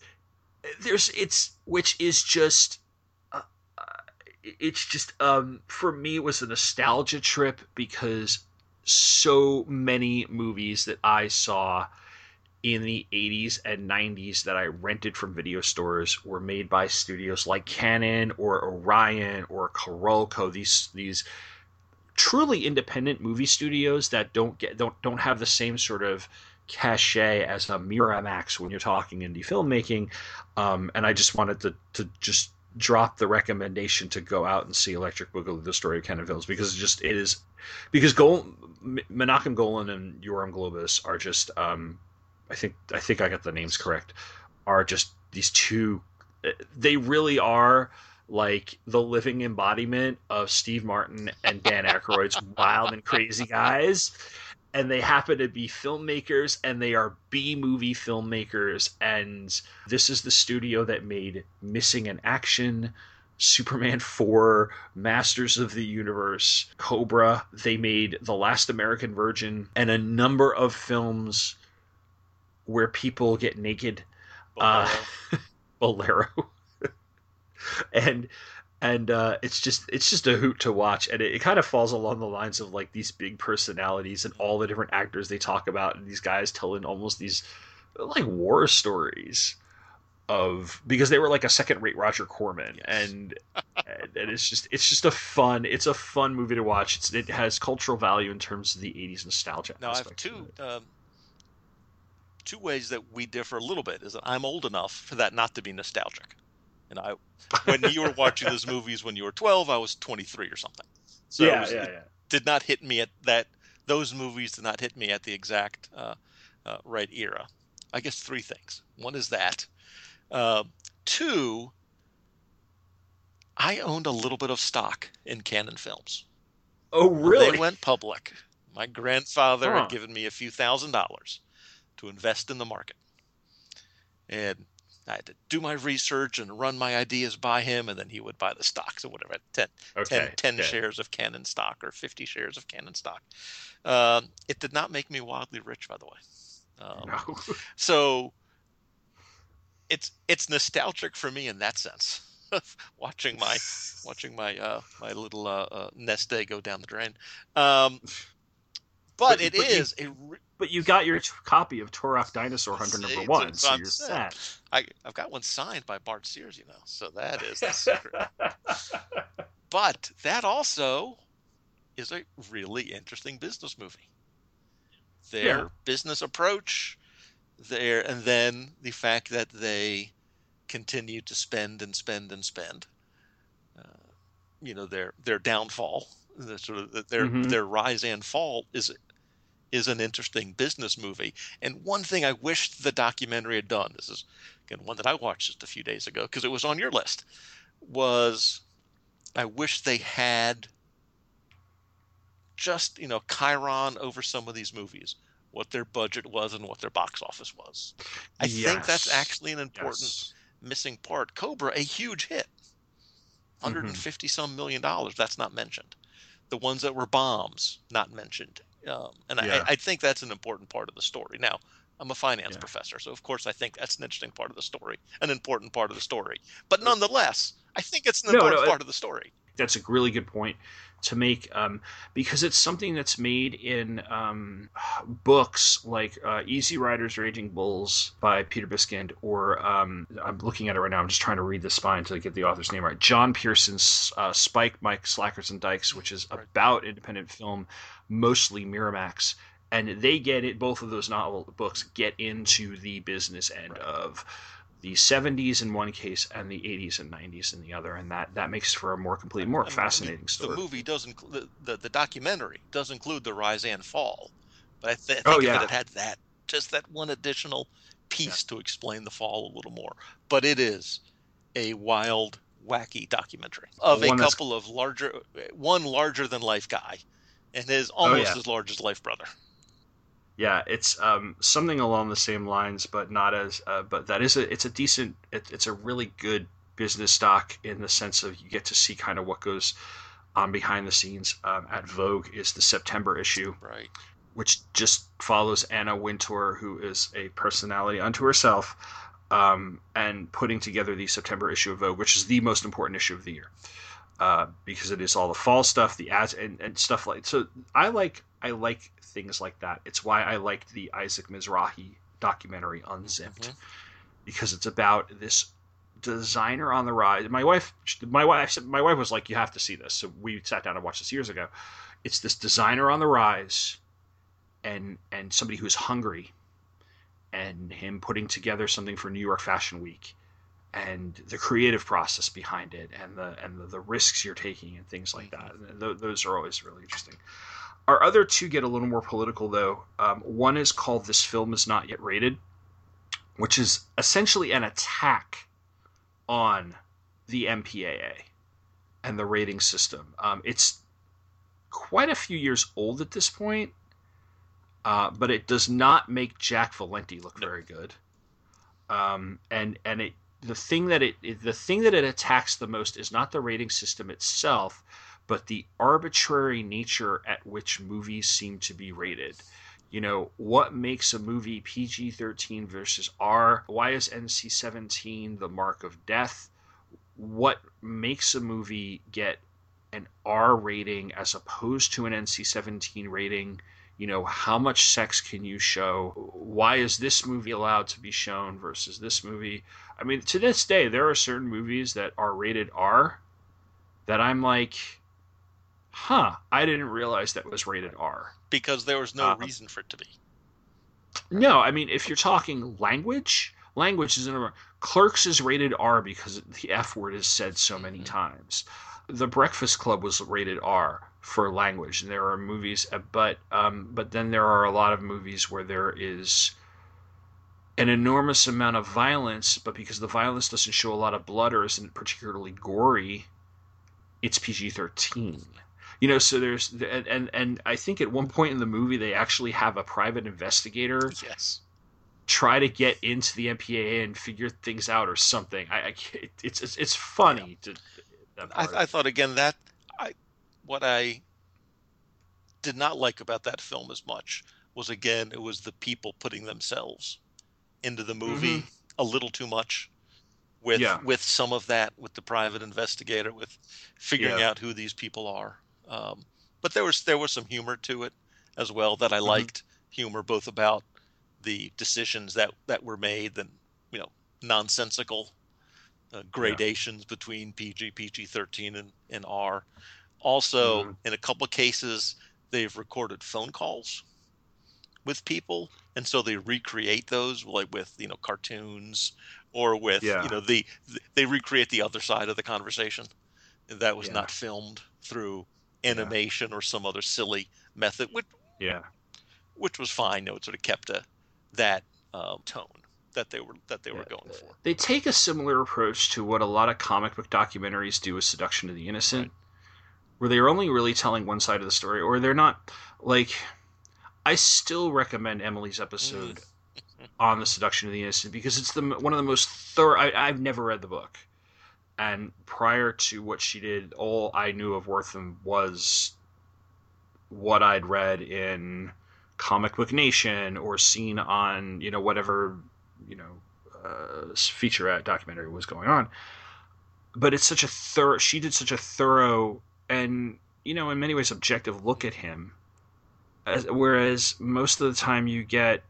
there's it's which is just uh, uh, it's just um, for me it was a nostalgia trip because so many movies that I saw in the 80s and 90s that I rented from video stores were made by studios like Cannon or Orion or Carolco. These these truly independent movie studios that don't get don't don't have the same sort of cachet as a Miramax when you're talking indie filmmaking. Um, and I just wanted to to just drop the recommendation to go out and see Electric Boogaloo: The Story of Cannon Films because it just it is because Gol- Menachem Golan and Yoram Globus are just um, I think I think I got the names correct, are just these two. They really are like the living embodiment of Steve Martin and Dan Aykroyd's wild and crazy guys. And they happen to be filmmakers and they are B movie filmmakers. And this is the studio that made Missing in Action, Superman 4, Masters of the Universe, Cobra. They made The Last American Virgin and a number of films where people get naked. Bolero. Uh, Bolero. and and uh, it's just it's just a hoot to watch and it, it, kind of falls along the lines of like these big personalities and all the different actors they talk about and these guys telling almost these like war stories of because they were like a second rate Roger Corman yes. and, and, and it's just it's just a fun it's a fun movie to watch it's, it has cultural value in terms of the 80s nostalgia now I have two um, two ways that we differ a little bit is that I'm old enough for that not to be nostalgic and I when you were watching those movies when you were 12 I was 23 or something so yeah, was, yeah, yeah. did not hit me at that those movies did not hit me at the exact uh, uh, right era I guess three things one is that uh, two, I owned a little bit of stock in Cannon Films. Oh, really? They went public. My grandfather huh. had given me a few thousand dollars to invest in the market. And I had to do my research and run my ideas by him, and then he would buy the stocks or whatever 10, okay. 10, 10 shares of Canon stock or 50 shares of Canon stock. Um, it did not make me wildly rich, by the way. Um, no. so it's it's nostalgic for me in that sense. watching my watching my uh, my little uh, uh, nest egg go down the drain. Um, but, but it but is you, a. Re- but you got your t- copy of Turok Dinosaur Hunter number one, so you're set. I, I've got one signed by Bart Sears, you know, so that is the secret. but that also is a really interesting business movie. Their yeah. business approach, there and then the fact that they continue to spend and spend and spend uh, you know their their downfall the sort of their mm-hmm. their rise and fall is is an interesting business movie and one thing i wish the documentary had done this is again one that i watched just a few days ago because it was on your list was i wish they had just you know Chyron over some of these movies what their budget was and what their box office was. I yes. think that's actually an important yes. missing part. Cobra, a huge hit, 150 mm-hmm. some million dollars. That's not mentioned. The ones that were bombs, not mentioned. Um, and yeah. I, I, think that's an important part of the story. Now, I'm a finance yeah. professor, so of course I think that's an interesting part of the story, an important part of the story. But nonetheless, I think it's an no, important no, part of the story. That's a really good point to make um, because it's something that's made in um, books like uh, Easy Riders Raging Bulls by Peter Biskind, or um, I'm looking at it right now. I'm just trying to read the spine to get the author's name right. John Pierson's uh, Spike, Mike, Slackers, and Dykes, which is about independent film, mostly Miramax. And they get it. Both of those novel books get into the business end right. of the 70s in one case and the 80s and 90s in the other and that that makes for a more complete more I mean, fascinating story the movie does include the, the, the, documentary does include the rise and fall but i, th- I oh, think oh, yeah. it had that just that one additional piece yeah. to explain the fall a little more but it is a wild wacky documentary of a couple of larger one larger than life guy and his almost oh, yeah. as large as life brother yeah, it's um, something along the same lines, but not as. Uh, but that is a. It's a decent. It, it's a really good business stock in the sense of you get to see kind of what goes on behind the scenes. Um, at Vogue is the September issue, right? Which just follows Anna Wintour, who is a personality unto herself, um, and putting together the September issue of Vogue, which is the most important issue of the year. Uh, because it is all the fall stuff, the ads, and, and stuff like. So I like I like things like that. It's why I liked the Isaac Mizrahi documentary Unzipped mm-hmm. because it's about this designer on the rise. My wife, my wife, my wife was like, "You have to see this." So we sat down and watched this years ago. It's this designer on the rise, and and somebody who's hungry, and him putting together something for New York Fashion Week, and the creative process behind it, and the and the, the risks you're taking, and things like that. Th- those are always really interesting. Our other two get a little more political, though. Um, one is called This Film Is Not Yet Rated, which is essentially an attack on the MPAA and the rating system. Um, it's quite a few years old at this point, uh, but it does not make Jack Valenti look very good. Um, and and it the thing that it the thing that it attacks the most is not the rating system itself, but the arbitrary nature at which movies seem to be rated. You know, what makes a movie PG 13 versus R? Why is NC 17 the mark of death? What makes a movie get an R rating as opposed to an NC 17 rating? You know, how much sex can you show? Why is this movie allowed to be shown versus this movie? I mean, to this day, there are certain movies that are rated R that I'm like, huh, I didn't realize that was rated R. Because there was no um, reason for it to be. No, I mean, if you're talking language, language is in Clerks is rated R because the F word is said so many mm-hmm. times. The Breakfast Club was rated R for language, and there are movies, uh, but um, but then there are a lot of movies where there is an enormous amount of violence, but because the violence doesn't show a lot of blood or isn't particularly gory, it's PG thirteen. You know, so there's and, and and I think at one point in the movie they actually have a private investigator. Yes. Try to get into the MPAA and figure things out or something. I, I it's, it's it's funny yeah. to. I, I thought again that what I did not like about that film as much was again it was the people putting themselves into the movie mm-hmm. a little too much with yeah. with some of that with the private investigator with figuring yeah. out who these people are um, but there was there was some humor to it as well that I mm-hmm. liked humor both about the decisions that that were made and you know nonsensical uh, gradations yeah. between PG PG 13 and, and R also mm-hmm. in a couple of cases they've recorded phone calls with people and so they recreate those like with you know cartoons or with yeah. you know the they recreate the other side of the conversation that was yeah. not filmed through animation yeah. or some other silly method which yeah which was fine no it sort of kept a that um, tone that they were that they were going for they take a similar approach to what a lot of comic book documentaries do with seduction of the innocent right. Where they're only really telling one side of the story or they're not like I still recommend Emily's episode on the seduction of the innocent because it's the one of the most thorough. I, have never read the book, and prior to what she did, all I knew of Wertham was what I'd read in Comic Book Nation or seen on you know whatever you know uh, featurette documentary was going on. But it's such a thorough. She did such a thorough and you know in many ways objective look at him whereas most of the time you get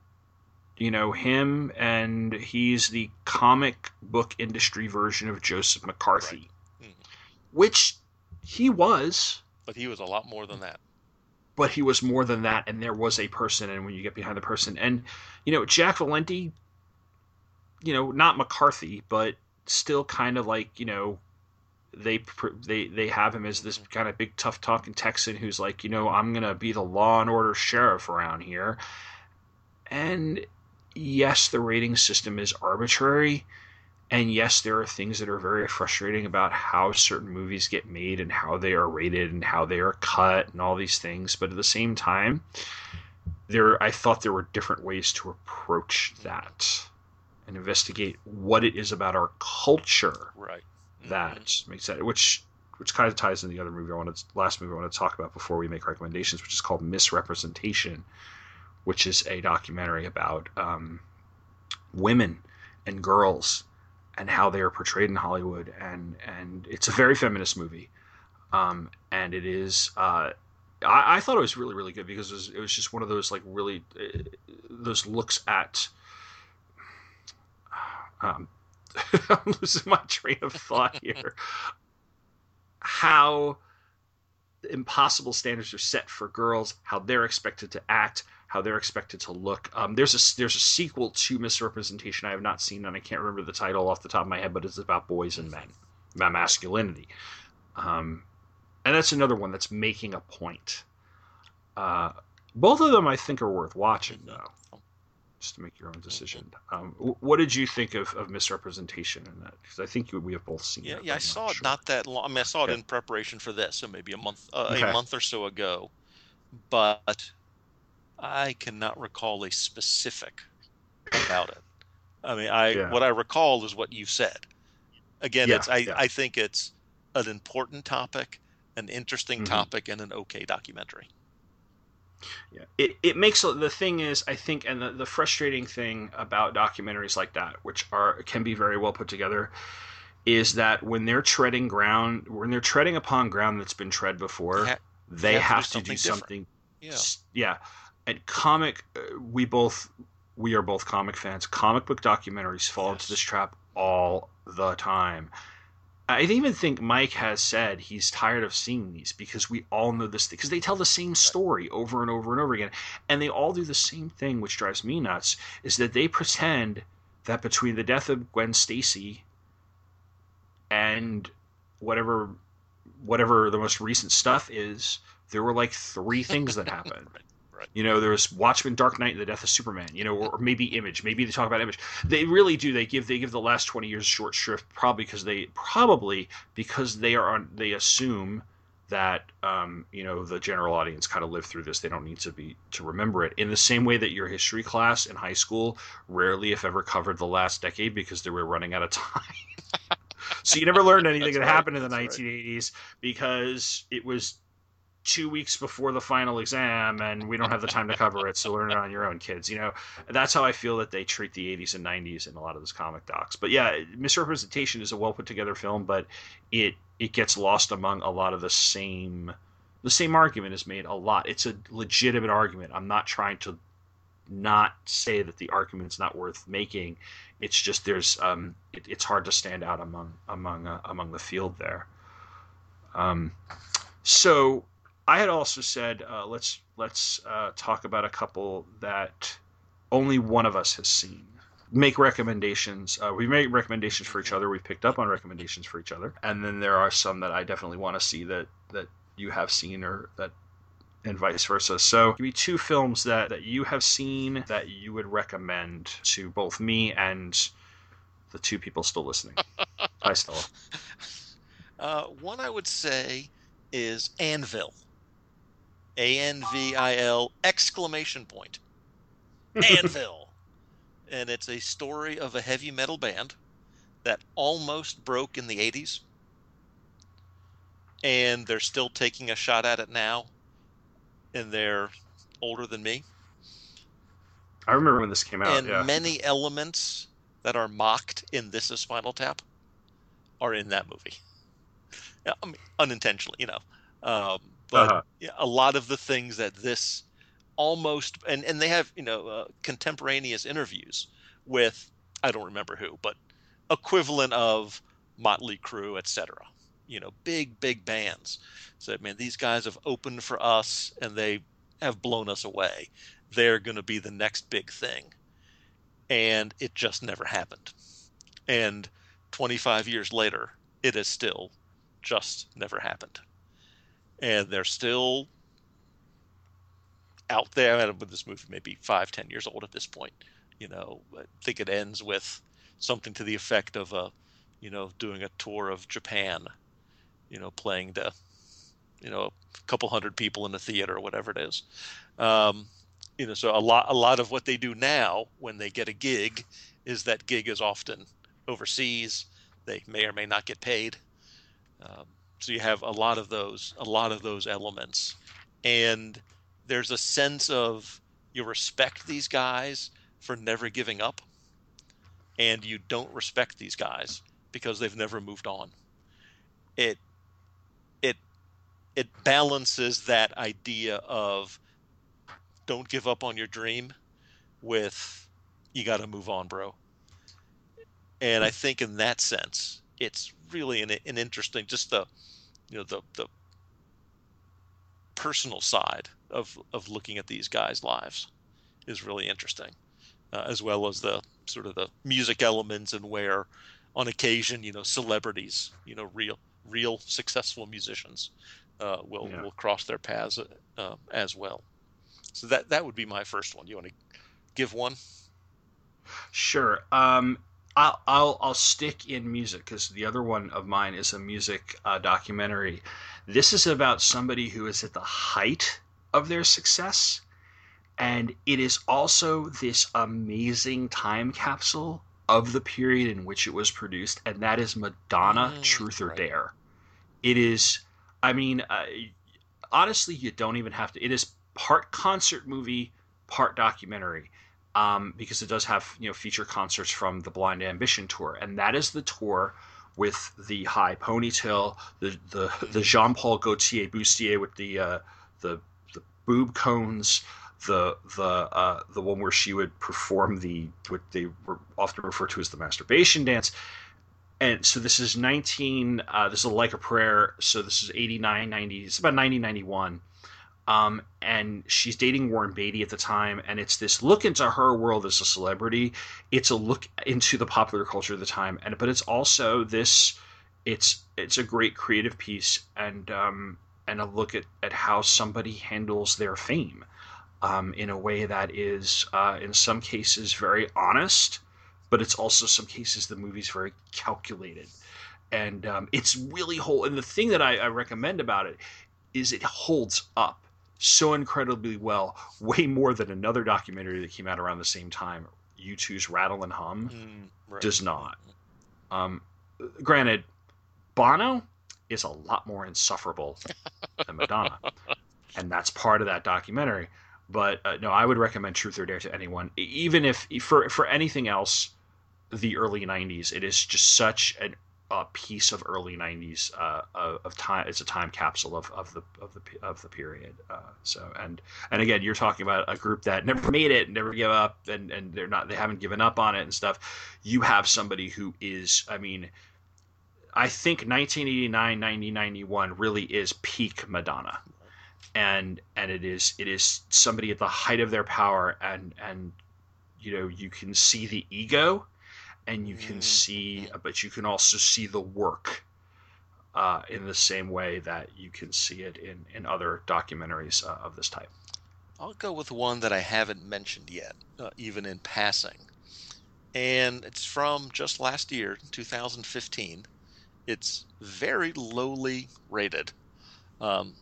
you know him and he's the comic book industry version of joseph mccarthy right. mm-hmm. which he was but he was a lot more than that but he was more than that and there was a person and when you get behind the person and you know jack valenti you know not mccarthy but still kind of like you know they they they have him as this kind of big tough talking Texan who's like, you know, I'm gonna be the law and order sheriff around here. And yes, the rating system is arbitrary, and yes, there are things that are very frustrating about how certain movies get made and how they are rated and how they are cut and all these things. But at the same time, there I thought there were different ways to approach that and investigate what it is about our culture right that mm-hmm. makes sense. Which which kind of ties in the other movie I wanted last movie I want to talk about before we make recommendations, which is called Miss Representation, which is a documentary about um, women and girls and how they are portrayed in Hollywood, and and it's a very feminist movie, um, and it is. Uh, I, I, thought it was really really good because it was, it was just one of those like really uh, those looks at um, I'm losing my train of thought here. how impossible standards are set for girls, how they're expected to act, how they're expected to look. Um, there's a there's a sequel to Miss Representation I have not seen, and I can't remember the title off the top of my head, but it's about boys and men, about masculinity. Um, and that's another one that's making a point. Uh, both of them I think are worth watching, though just to make your own decision. Um, what did you think of, of Miss Representation in that? Because I think we have both seen. Yeah, it, yeah, I saw it not that long. I mean, I saw it in preparation for this, so maybe a month, uh, okay. a month or so ago. But I cannot recall a specific about it. I mean, I yeah. what I recall is what you said. Again, yeah, it's I, I think it's an important topic, an interesting mm-hmm. topic, and an okay documentary. Yeah, it, it makes the thing is I think, and the, the frustrating thing about documentaries like that, which are can be very well put together, is that when they're treading ground, when they're treading upon ground that's been tread before, ha- they have, have, to do something. Do something yeah. yeah, and comic, uh, we both we are both comic fans. Comic book documentaries fall yes. into this trap all the time. I even think Mike has said he's tired of seeing these because we all know this because they tell the same story over and over and over again, and they all do the same thing, which drives me nuts. Is that they pretend that between the death of Gwen Stacy and whatever whatever the most recent stuff is, there were like three things that happened. Right. You know, there's Watchmen, Dark Knight, and the Death of Superman. You know, or, or, maybe Image. Maybe they talk about Image. They really do. They give they give the last twenty years short shrift, probably because they probably because they are on. They assume that um, you know the general audience kind of lived through this. They don't need to be to remember it. In the same way that your history class in high school rarely, if ever, covered the last decade because they were running out of time. so you never learned anything that right. happened in the That's 1980s right. because it was two weeks before the final exam and we don't have the time to cover it so learn it on your own kids you know? That's how i feel that they treat the 80s and 90s in a lot of those comic docs. But yeah Miss Representation is a well put together film but it it gets lost among a lot of the same the same argument is made a lot. It's a legitimate argument. I'm not trying to not say that the argument's not worth making. It's just there's um it, it's hard to stand out among among uh, among the field there. Um so I had also said uh, let's let's uh, talk about a couple that only one of us has seen. Make recommendations. Uh, we make recommendations for each other. We've picked up on recommendations for each other, and then there are some that I definitely want to see that that you have seen or that and vice versa. So, give me two films that, that you have seen that you would recommend to both me and the two people still listening. Hi, Stella. Uh, one I would say is Anvil. A N V I L exclamation point. Anvil. and it's a story of a heavy metal band that almost broke in the 80s. And they're still taking a shot at it now. And they're older than me. I remember when this came out. And yeah. many elements that are mocked in This is Spinal Tap are in that movie. I mean, unintentionally, you know. Um, but uh-huh. a lot of the things that this almost and and they have you know uh, contemporaneous interviews with I don't remember who, but equivalent of Motley Crue, etc. You know, big big bands. So I mean, these guys have opened for us and they have blown us away. They're going to be the next big thing, and it just never happened. And 25 years later, it has still just never happened and they're still out there. With this movie, maybe five, ten years old at this point. You know, I think it ends with something to the effect of a, you know, doing a tour of Japan. You know, playing to, you know, a couple hundred people in the theater or whatever it is. Um, you know, so a lot, a lot of what they do now when they get a gig, is that gig is often overseas. They may or may not get paid. Um, so you have a lot of those a lot of those elements. And there's a sense of you respect these guys for never giving up and you don't respect these guys because they've never moved on. It it it balances that idea of don't give up on your dream with you got to move on bro. And i think in that sense it's really an, an interesting just the you know the the personal side of of looking at these guys' lives is really interesting, uh, as well as the sort of the music elements and where, on occasion, you know, celebrities, you know, real real successful musicians, uh, will yeah. will cross their paths uh, as well. So that that would be my first one. You want to give one? Sure. Um, I'll I'll, I'll stick in music because the other one of mine is a music uh, documentary. This is about somebody who is at the height of their success, and it is also this amazing time capsule of the period in which it was produced, and that is Madonna, mm, Truth or right. Dare. It is, I mean, uh, honestly, you don't even have to. It is part concert movie, part documentary. Um, because it does have you know feature concerts from the Blond Ambition tour, and that is the tour with the high ponytail, the the, the Jean Paul Gaultier bustier with the uh, the the boob cones, the the uh, the one where she would perform the what they were often referred to as the masturbation dance. And so this is 19, uh, this is like a prayer. So this is 89, 90, it's about 90, 91. Um, and she's dating Warren Beatty at the time, and it's this look into her world as a celebrity. It's a look into the popular culture of the time, and but it's also this. It's it's a great creative piece, and um, and a look at, at how somebody handles their fame, um, in a way that is uh, in some cases very honest, but it's also some cases the movie's very calculated, and um, it's really whole. And the thing that I, I recommend about it is it holds up so incredibly well, way more than another documentary that came out around the same time. U2's Rattle and Hum mm, right. does not. Um, granted, Bono is a lot more insufferable than Madonna, and that's part of that documentary. But uh, no, I would recommend Truth or Dare to anyone, even if for for anything else, the early '90s. It is just such an a piece of early '90s uh, of time. It's a time capsule of, of the of the of the period. Uh, so and and again, you're talking about a group that never made it, never give up, and and they're not they haven't given up on it and stuff. You have somebody who is, I mean. I think 1989, 1991 really is peak Madonna, and and it is it is somebody at the height of their power, and and you know you can see the ego, and you can mm. see, but you can also see the work uh, in the same way that you can see it in, in other documentaries uh, of this type. I'll go with one that I haven't mentioned yet, uh, even in passing. And it's from just last year, 2015. It's very lowly rated. Um,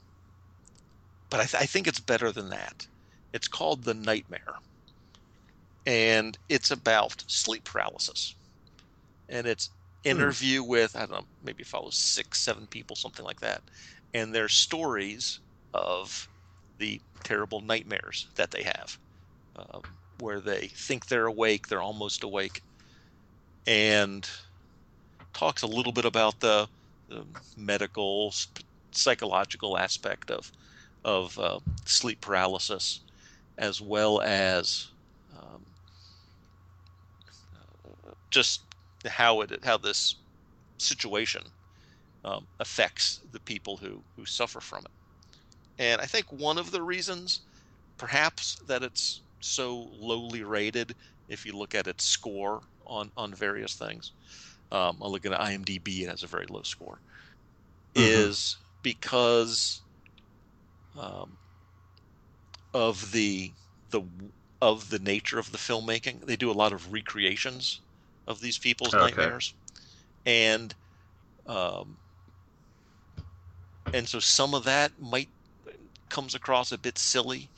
but I, th- I think it's better than that. It's called The Nightmare and it's about sleep paralysis. And it's hmm. interview hmm. with I don't know, maybe follows six, seven people, something like that, and their stories of the terrible nightmares that they have, um, where they think they're awake, they're almost awake, and talks a little bit about the, the medical, psychological aspect of of uh, sleep paralysis, as well as just how it how this situation um, affects the people who who suffer from it. And I think one of the reasons, perhaps, that it's so lowly rated, if you look at its score on on various things, um, I look at IMDb, it has a very low score, mm-hmm. is because um, of the the of the nature of the filmmaking. They do a lot of recreations of these people's okay. nightmares, and um, and so some of that might comes across a bit silly,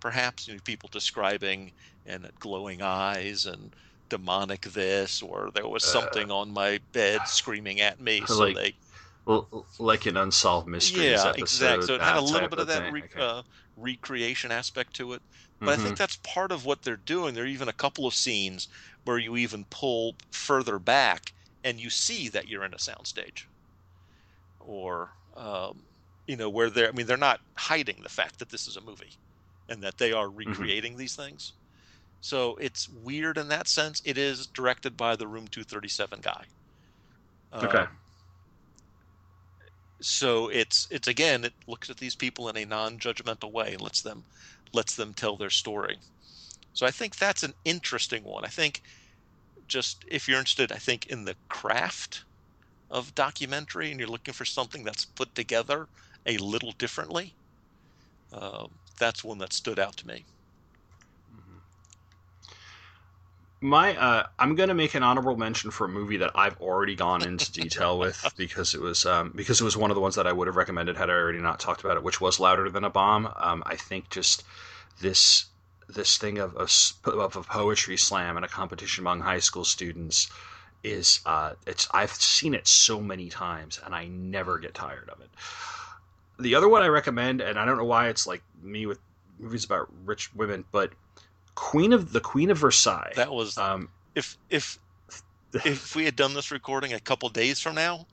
perhaps. You know, people describing and glowing eyes and demonic this, or there was uh, something uh, on my bed screaming at me. So like, they well, like an unsolved mysteries yeah, episode. exactly. So it had a little bit of that re- okay. uh, recreation aspect to it. But mm-hmm. I think mm-hmm. that's part of what they're doing. There are even a couple of scenes where you even pull further back and you see that you're in a soundstage, or um, you know where they're. I mean, they're not hiding the fact that this is a movie, and that they are mm-hmm. recreating mm-hmm. these things. So it's weird in that sense. It is directed by the Room 237 guy. Okay. Um, so it's it's again it looks at these people in a non-judgmental way and lets them lets them tell their story so I think that's an interesting one. I think just if you're interested, I think in the craft of documentary and you're looking for something that's put together a little differently, uh, that's one that stood out to me. Mm-hmm. My, uh, I'm gonna make an honorable mention for a movie that I've already gone into detail with because it was um, because it was one of the ones that I would have recommended had I already not talked about it, which was Louder Than a Bomb. Um, I think just this this thing of a, of a poetry slam and a competition among high school students is uh, it's I've seen it so many times and I never get tired of it. The other one I recommend, and I don't know why it's like me with movies about rich women, but Queen of the Queen of Versailles. That was um, if if if we had done this recording a couple days from now,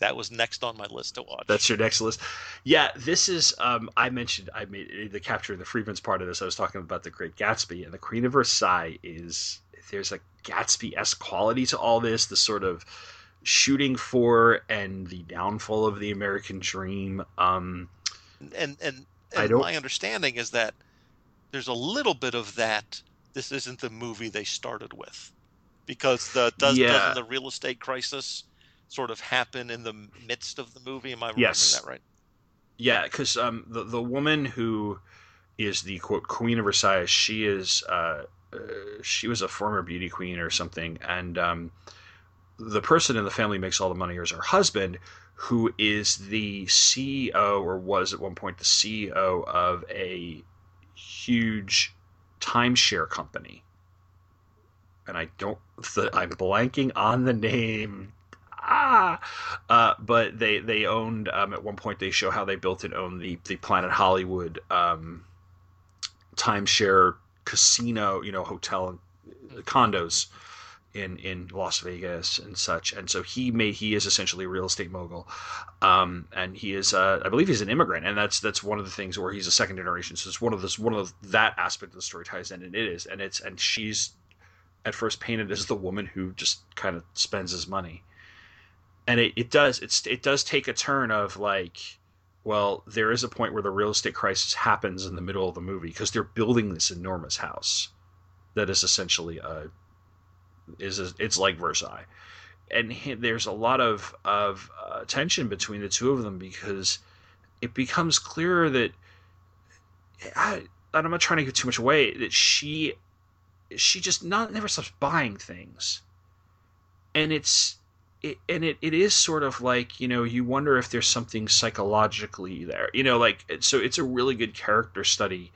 that was next on my list to watch. That's your next list. Yeah, this is. Um, I mentioned I made the capture the Friedman's part of this. I was talking about the Great Gatsby and the Queen of Versailles. Is there's a Gatsby esque quality to all this? The sort of shooting for and the downfall of the American dream. Um, and and, and my understanding is that there's a little bit of that. This isn't the movie they started with, because the does yeah. doesn't the real estate crisis sort of happen in the midst of the movie? Am I remembering yes. that right? Yeah, because um, the the woman who is the quote Queen of Versailles, she is uh, uh, she was a former beauty queen or something, and um, the person in the family makes all the money is her husband, who is the CEO or was at one point the CEO of a huge timeshare company. And I don't, the, I'm blanking on the name. Ah, uh, but they they owned um, at one point. They show how they built and owned the the Planet Hollywood um, timeshare casino, you know, hotel and condos in in Las Vegas and such. And so he made he is essentially a real estate mogul, um, and he is uh, I believe he's an immigrant, and that's that's one of the things where he's a second generation. So it's one of this one of that aspect of the story ties in, and it is, and it's and she's at first painted as the woman who just kind of spends his money, and it, it does it's it does take a turn of like. Well, there is a point where the real estate crisis happens in the middle of the movie because they're building this enormous house that is essentially a is a, it's like Versailles, and he, there's a lot of of uh, tension between the two of them because it becomes clearer that I, I'm not trying to give too much away that she she just not never stops buying things, and it's it, and it, it is sort of like you know you wonder if there's something psychologically there you know like so it's a really good character study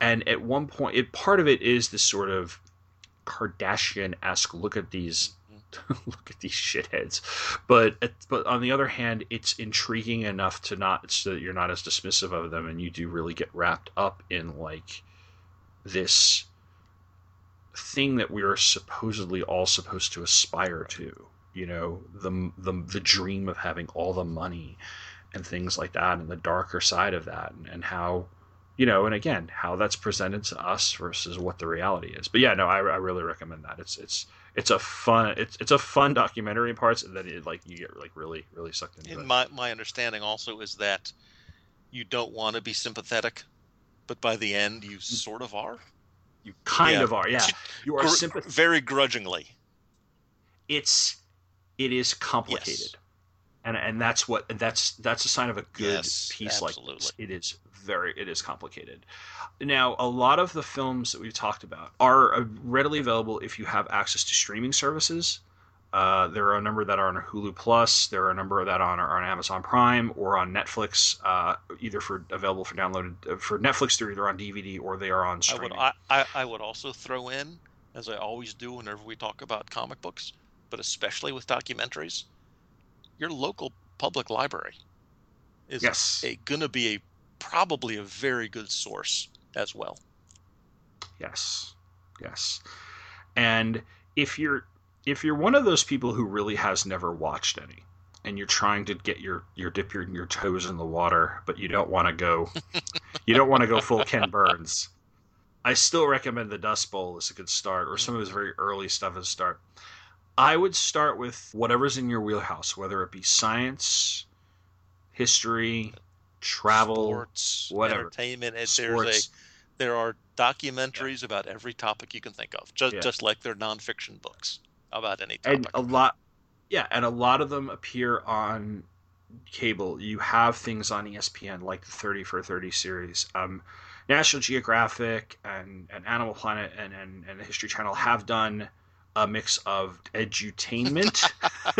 and at one point it part of it is this sort of Kardashian esque look at these look at these shitheads. But but on the other hand, it's intriguing enough to not so that you're not as dismissive of them, and you do really get wrapped up in like this thing that we are supposedly all supposed to aspire to. You know, the the the dream of having all the money and things like that, and the darker side of that, and, and how you know, and again, how that's presented to us versus what the reality is. But yeah, no, I, I really recommend that. It's it's it's a fun it's it's a fun documentary in parts, and then it like you get like really really sucked into and it. My my understanding also is that you don't want to be sympathetic, but by the end you sort of are. You kind yeah. of are, yeah. You are Gr- sympathetic very grudgingly. It's it is complicated. Yes. And, and that's what that's that's a sign of a good yes, piece absolutely. like this. It is very it is complicated. Now, a lot of the films that we've talked about are uh, readily available if you have access to streaming services. Uh, there are a number that are on Hulu Plus. There are a number that are on, are on Amazon Prime or on Netflix, uh, either for available for downloaded uh, for Netflix. They're either on DVD or they are on streaming. I would, I, I would also throw in, as I always do whenever we talk about comic books, but especially with documentaries, your local public library is yes. going to be a probably a very good source as well. Yes. Yes. And if you're if you're one of those people who really has never watched any and you're trying to get your your dip your, your toes in the water, but you don't want to go you don't want to go full Ken Burns. I still recommend the Dust Bowl as a good start, or some of his very early stuff as a start. I would start with whatever's in your wheelhouse, whether it be science, history, travel, sports, whatever, entertainment. Sports. There's a there are documentaries yeah. about every topic you can think of, just yeah. just like they're nonfiction books about any topic. And a lot, yeah, and a lot of them appear on cable. You have things on ESPN like the Thirty for Thirty series. Um, National Geographic and, and Animal Planet and, and, and the History Channel have done a mix of edutainment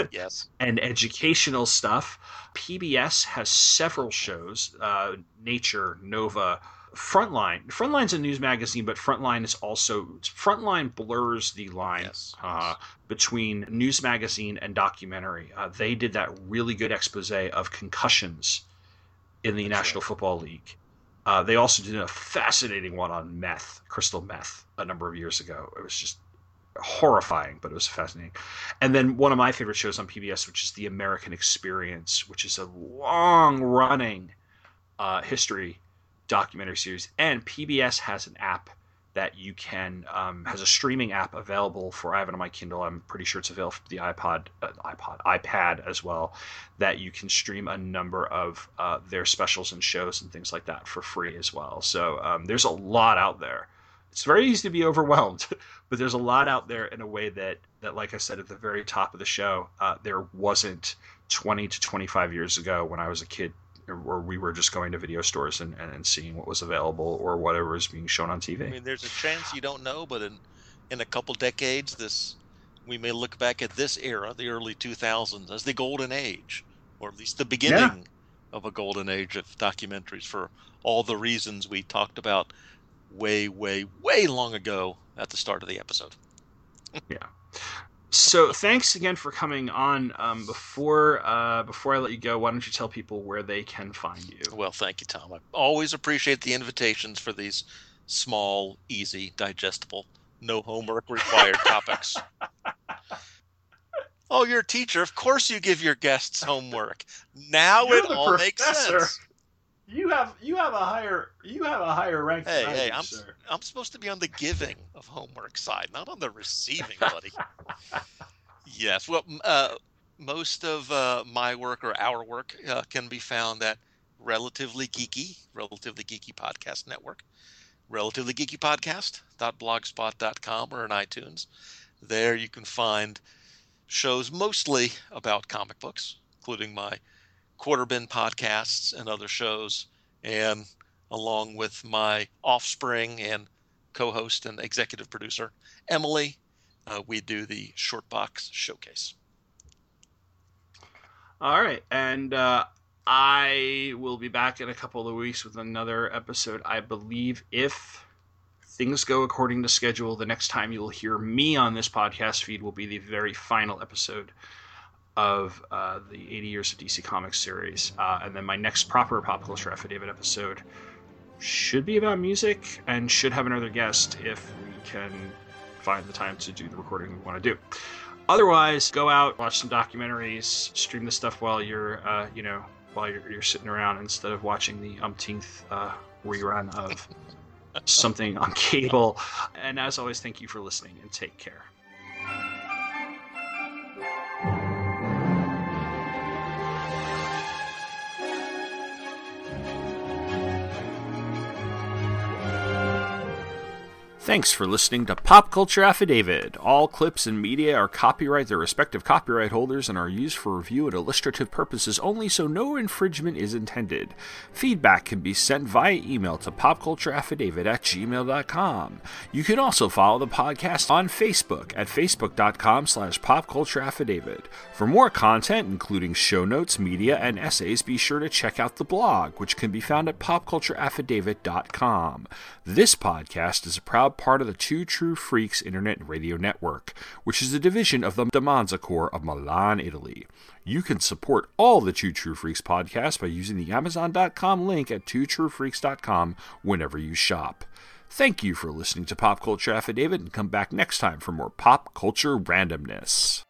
yes. and educational stuff. PBS has several shows uh, Nature, Nova, Frontline. Frontline's a news magazine, but Frontline is also. Frontline blurs the line yes. uh, between news magazine and documentary. Uh, they did that really good expose of concussions in the That's National right. Football League Uh, they also did a fascinating one on meth, crystal meth, a number of years ago. It was just horrifying, but it was fascinating. And then one of my favorite shows on PBS, which is The American Experience, which is a long running uh, history documentary series. And PBS has an app that you can um, has a streaming app available for I have it on my Kindle. I'm pretty sure it's available for the iPod, uh, iPod, iPad as well. That you can stream a number of uh, their specials and shows and things like that for free as well. So um, there's a lot out there. It's very easy to be overwhelmed, but there's a lot out there in a way that that, like I said at the very top of the show, uh, there wasn't 20 to 25 years ago when I was a kid or we were just going to video stores and, and seeing what was available or whatever was being shown on TV. I mean, there's a chance you don't know, but in in a couple decades, this we may look back at this era, the early 2000s, as the golden age, or at least the beginning yeah. of a golden age of documentaries for all the reasons we talked about way, way, way long ago at the start of the episode. yeah so thanks again for coming on. Um, before uh, before I let you go, why don't you tell people where they can find you? Well, thank you, Tom. I always appreciate the invitations for these small, easy, digestible, no homework required topics. Oh, you're a teacher. Of course, you give your guests homework. Now you're it all professor. makes sense. You have you have a higher you have a higher rank. Hey, hey, I'm sir. I'm supposed to be on the giving of homework side, not on the receiving, buddy. yes, well, uh, most of uh, my work or our work uh, can be found at Relatively Geeky, Relatively Geeky Podcast Network, Relatively Geeky Podcast.blogspot.com or in iTunes. There you can find shows mostly about comic books, including my Quarter Bin podcasts and other shows, and along with my offspring and co-host and executive producer Emily, uh, we do the Short Box Showcase. All right, and uh, I will be back in a couple of weeks with another episode. I believe if things go according to schedule, the next time you'll hear me on this podcast feed will be the very final episode of uh, the 80 Years of DC Comics series. Uh, and then my next proper Pop Culture Affidavit episode should be about music and should have another guest if we can find the time to do the recording we want to do. Otherwise, go out, watch some documentaries, stream the stuff while you're, uh, you know, while you're, you're, sitting around instead of watching the umpteenth uh, rerun of something on cable. And as always, thank you for listening and take care. Thanks for listening to Pop Culture Affidavit. All clips and media are copyright their respective copyright holders and are used for review and illustrative purposes only, so no infringement is intended. Feedback can be sent via email to popcultureaffidavit at gmail.com. You can also follow the podcast on Facebook at facebook.com slash popcultureaffidavit. For more content, including show notes, media, and essays, be sure to check out the blog, which can be found at popcultureaffidavit.com. This podcast is a proud part of the Two True Freaks Internet Radio Network, which is a division of the Damanza Corps of Milan, Italy. You can support all the Two True Freaks podcasts by using the Amazon.com link at twotruefreaks.com whenever you shop. Thank you for listening to Pop Culture Affidavit and come back next time for more pop culture randomness.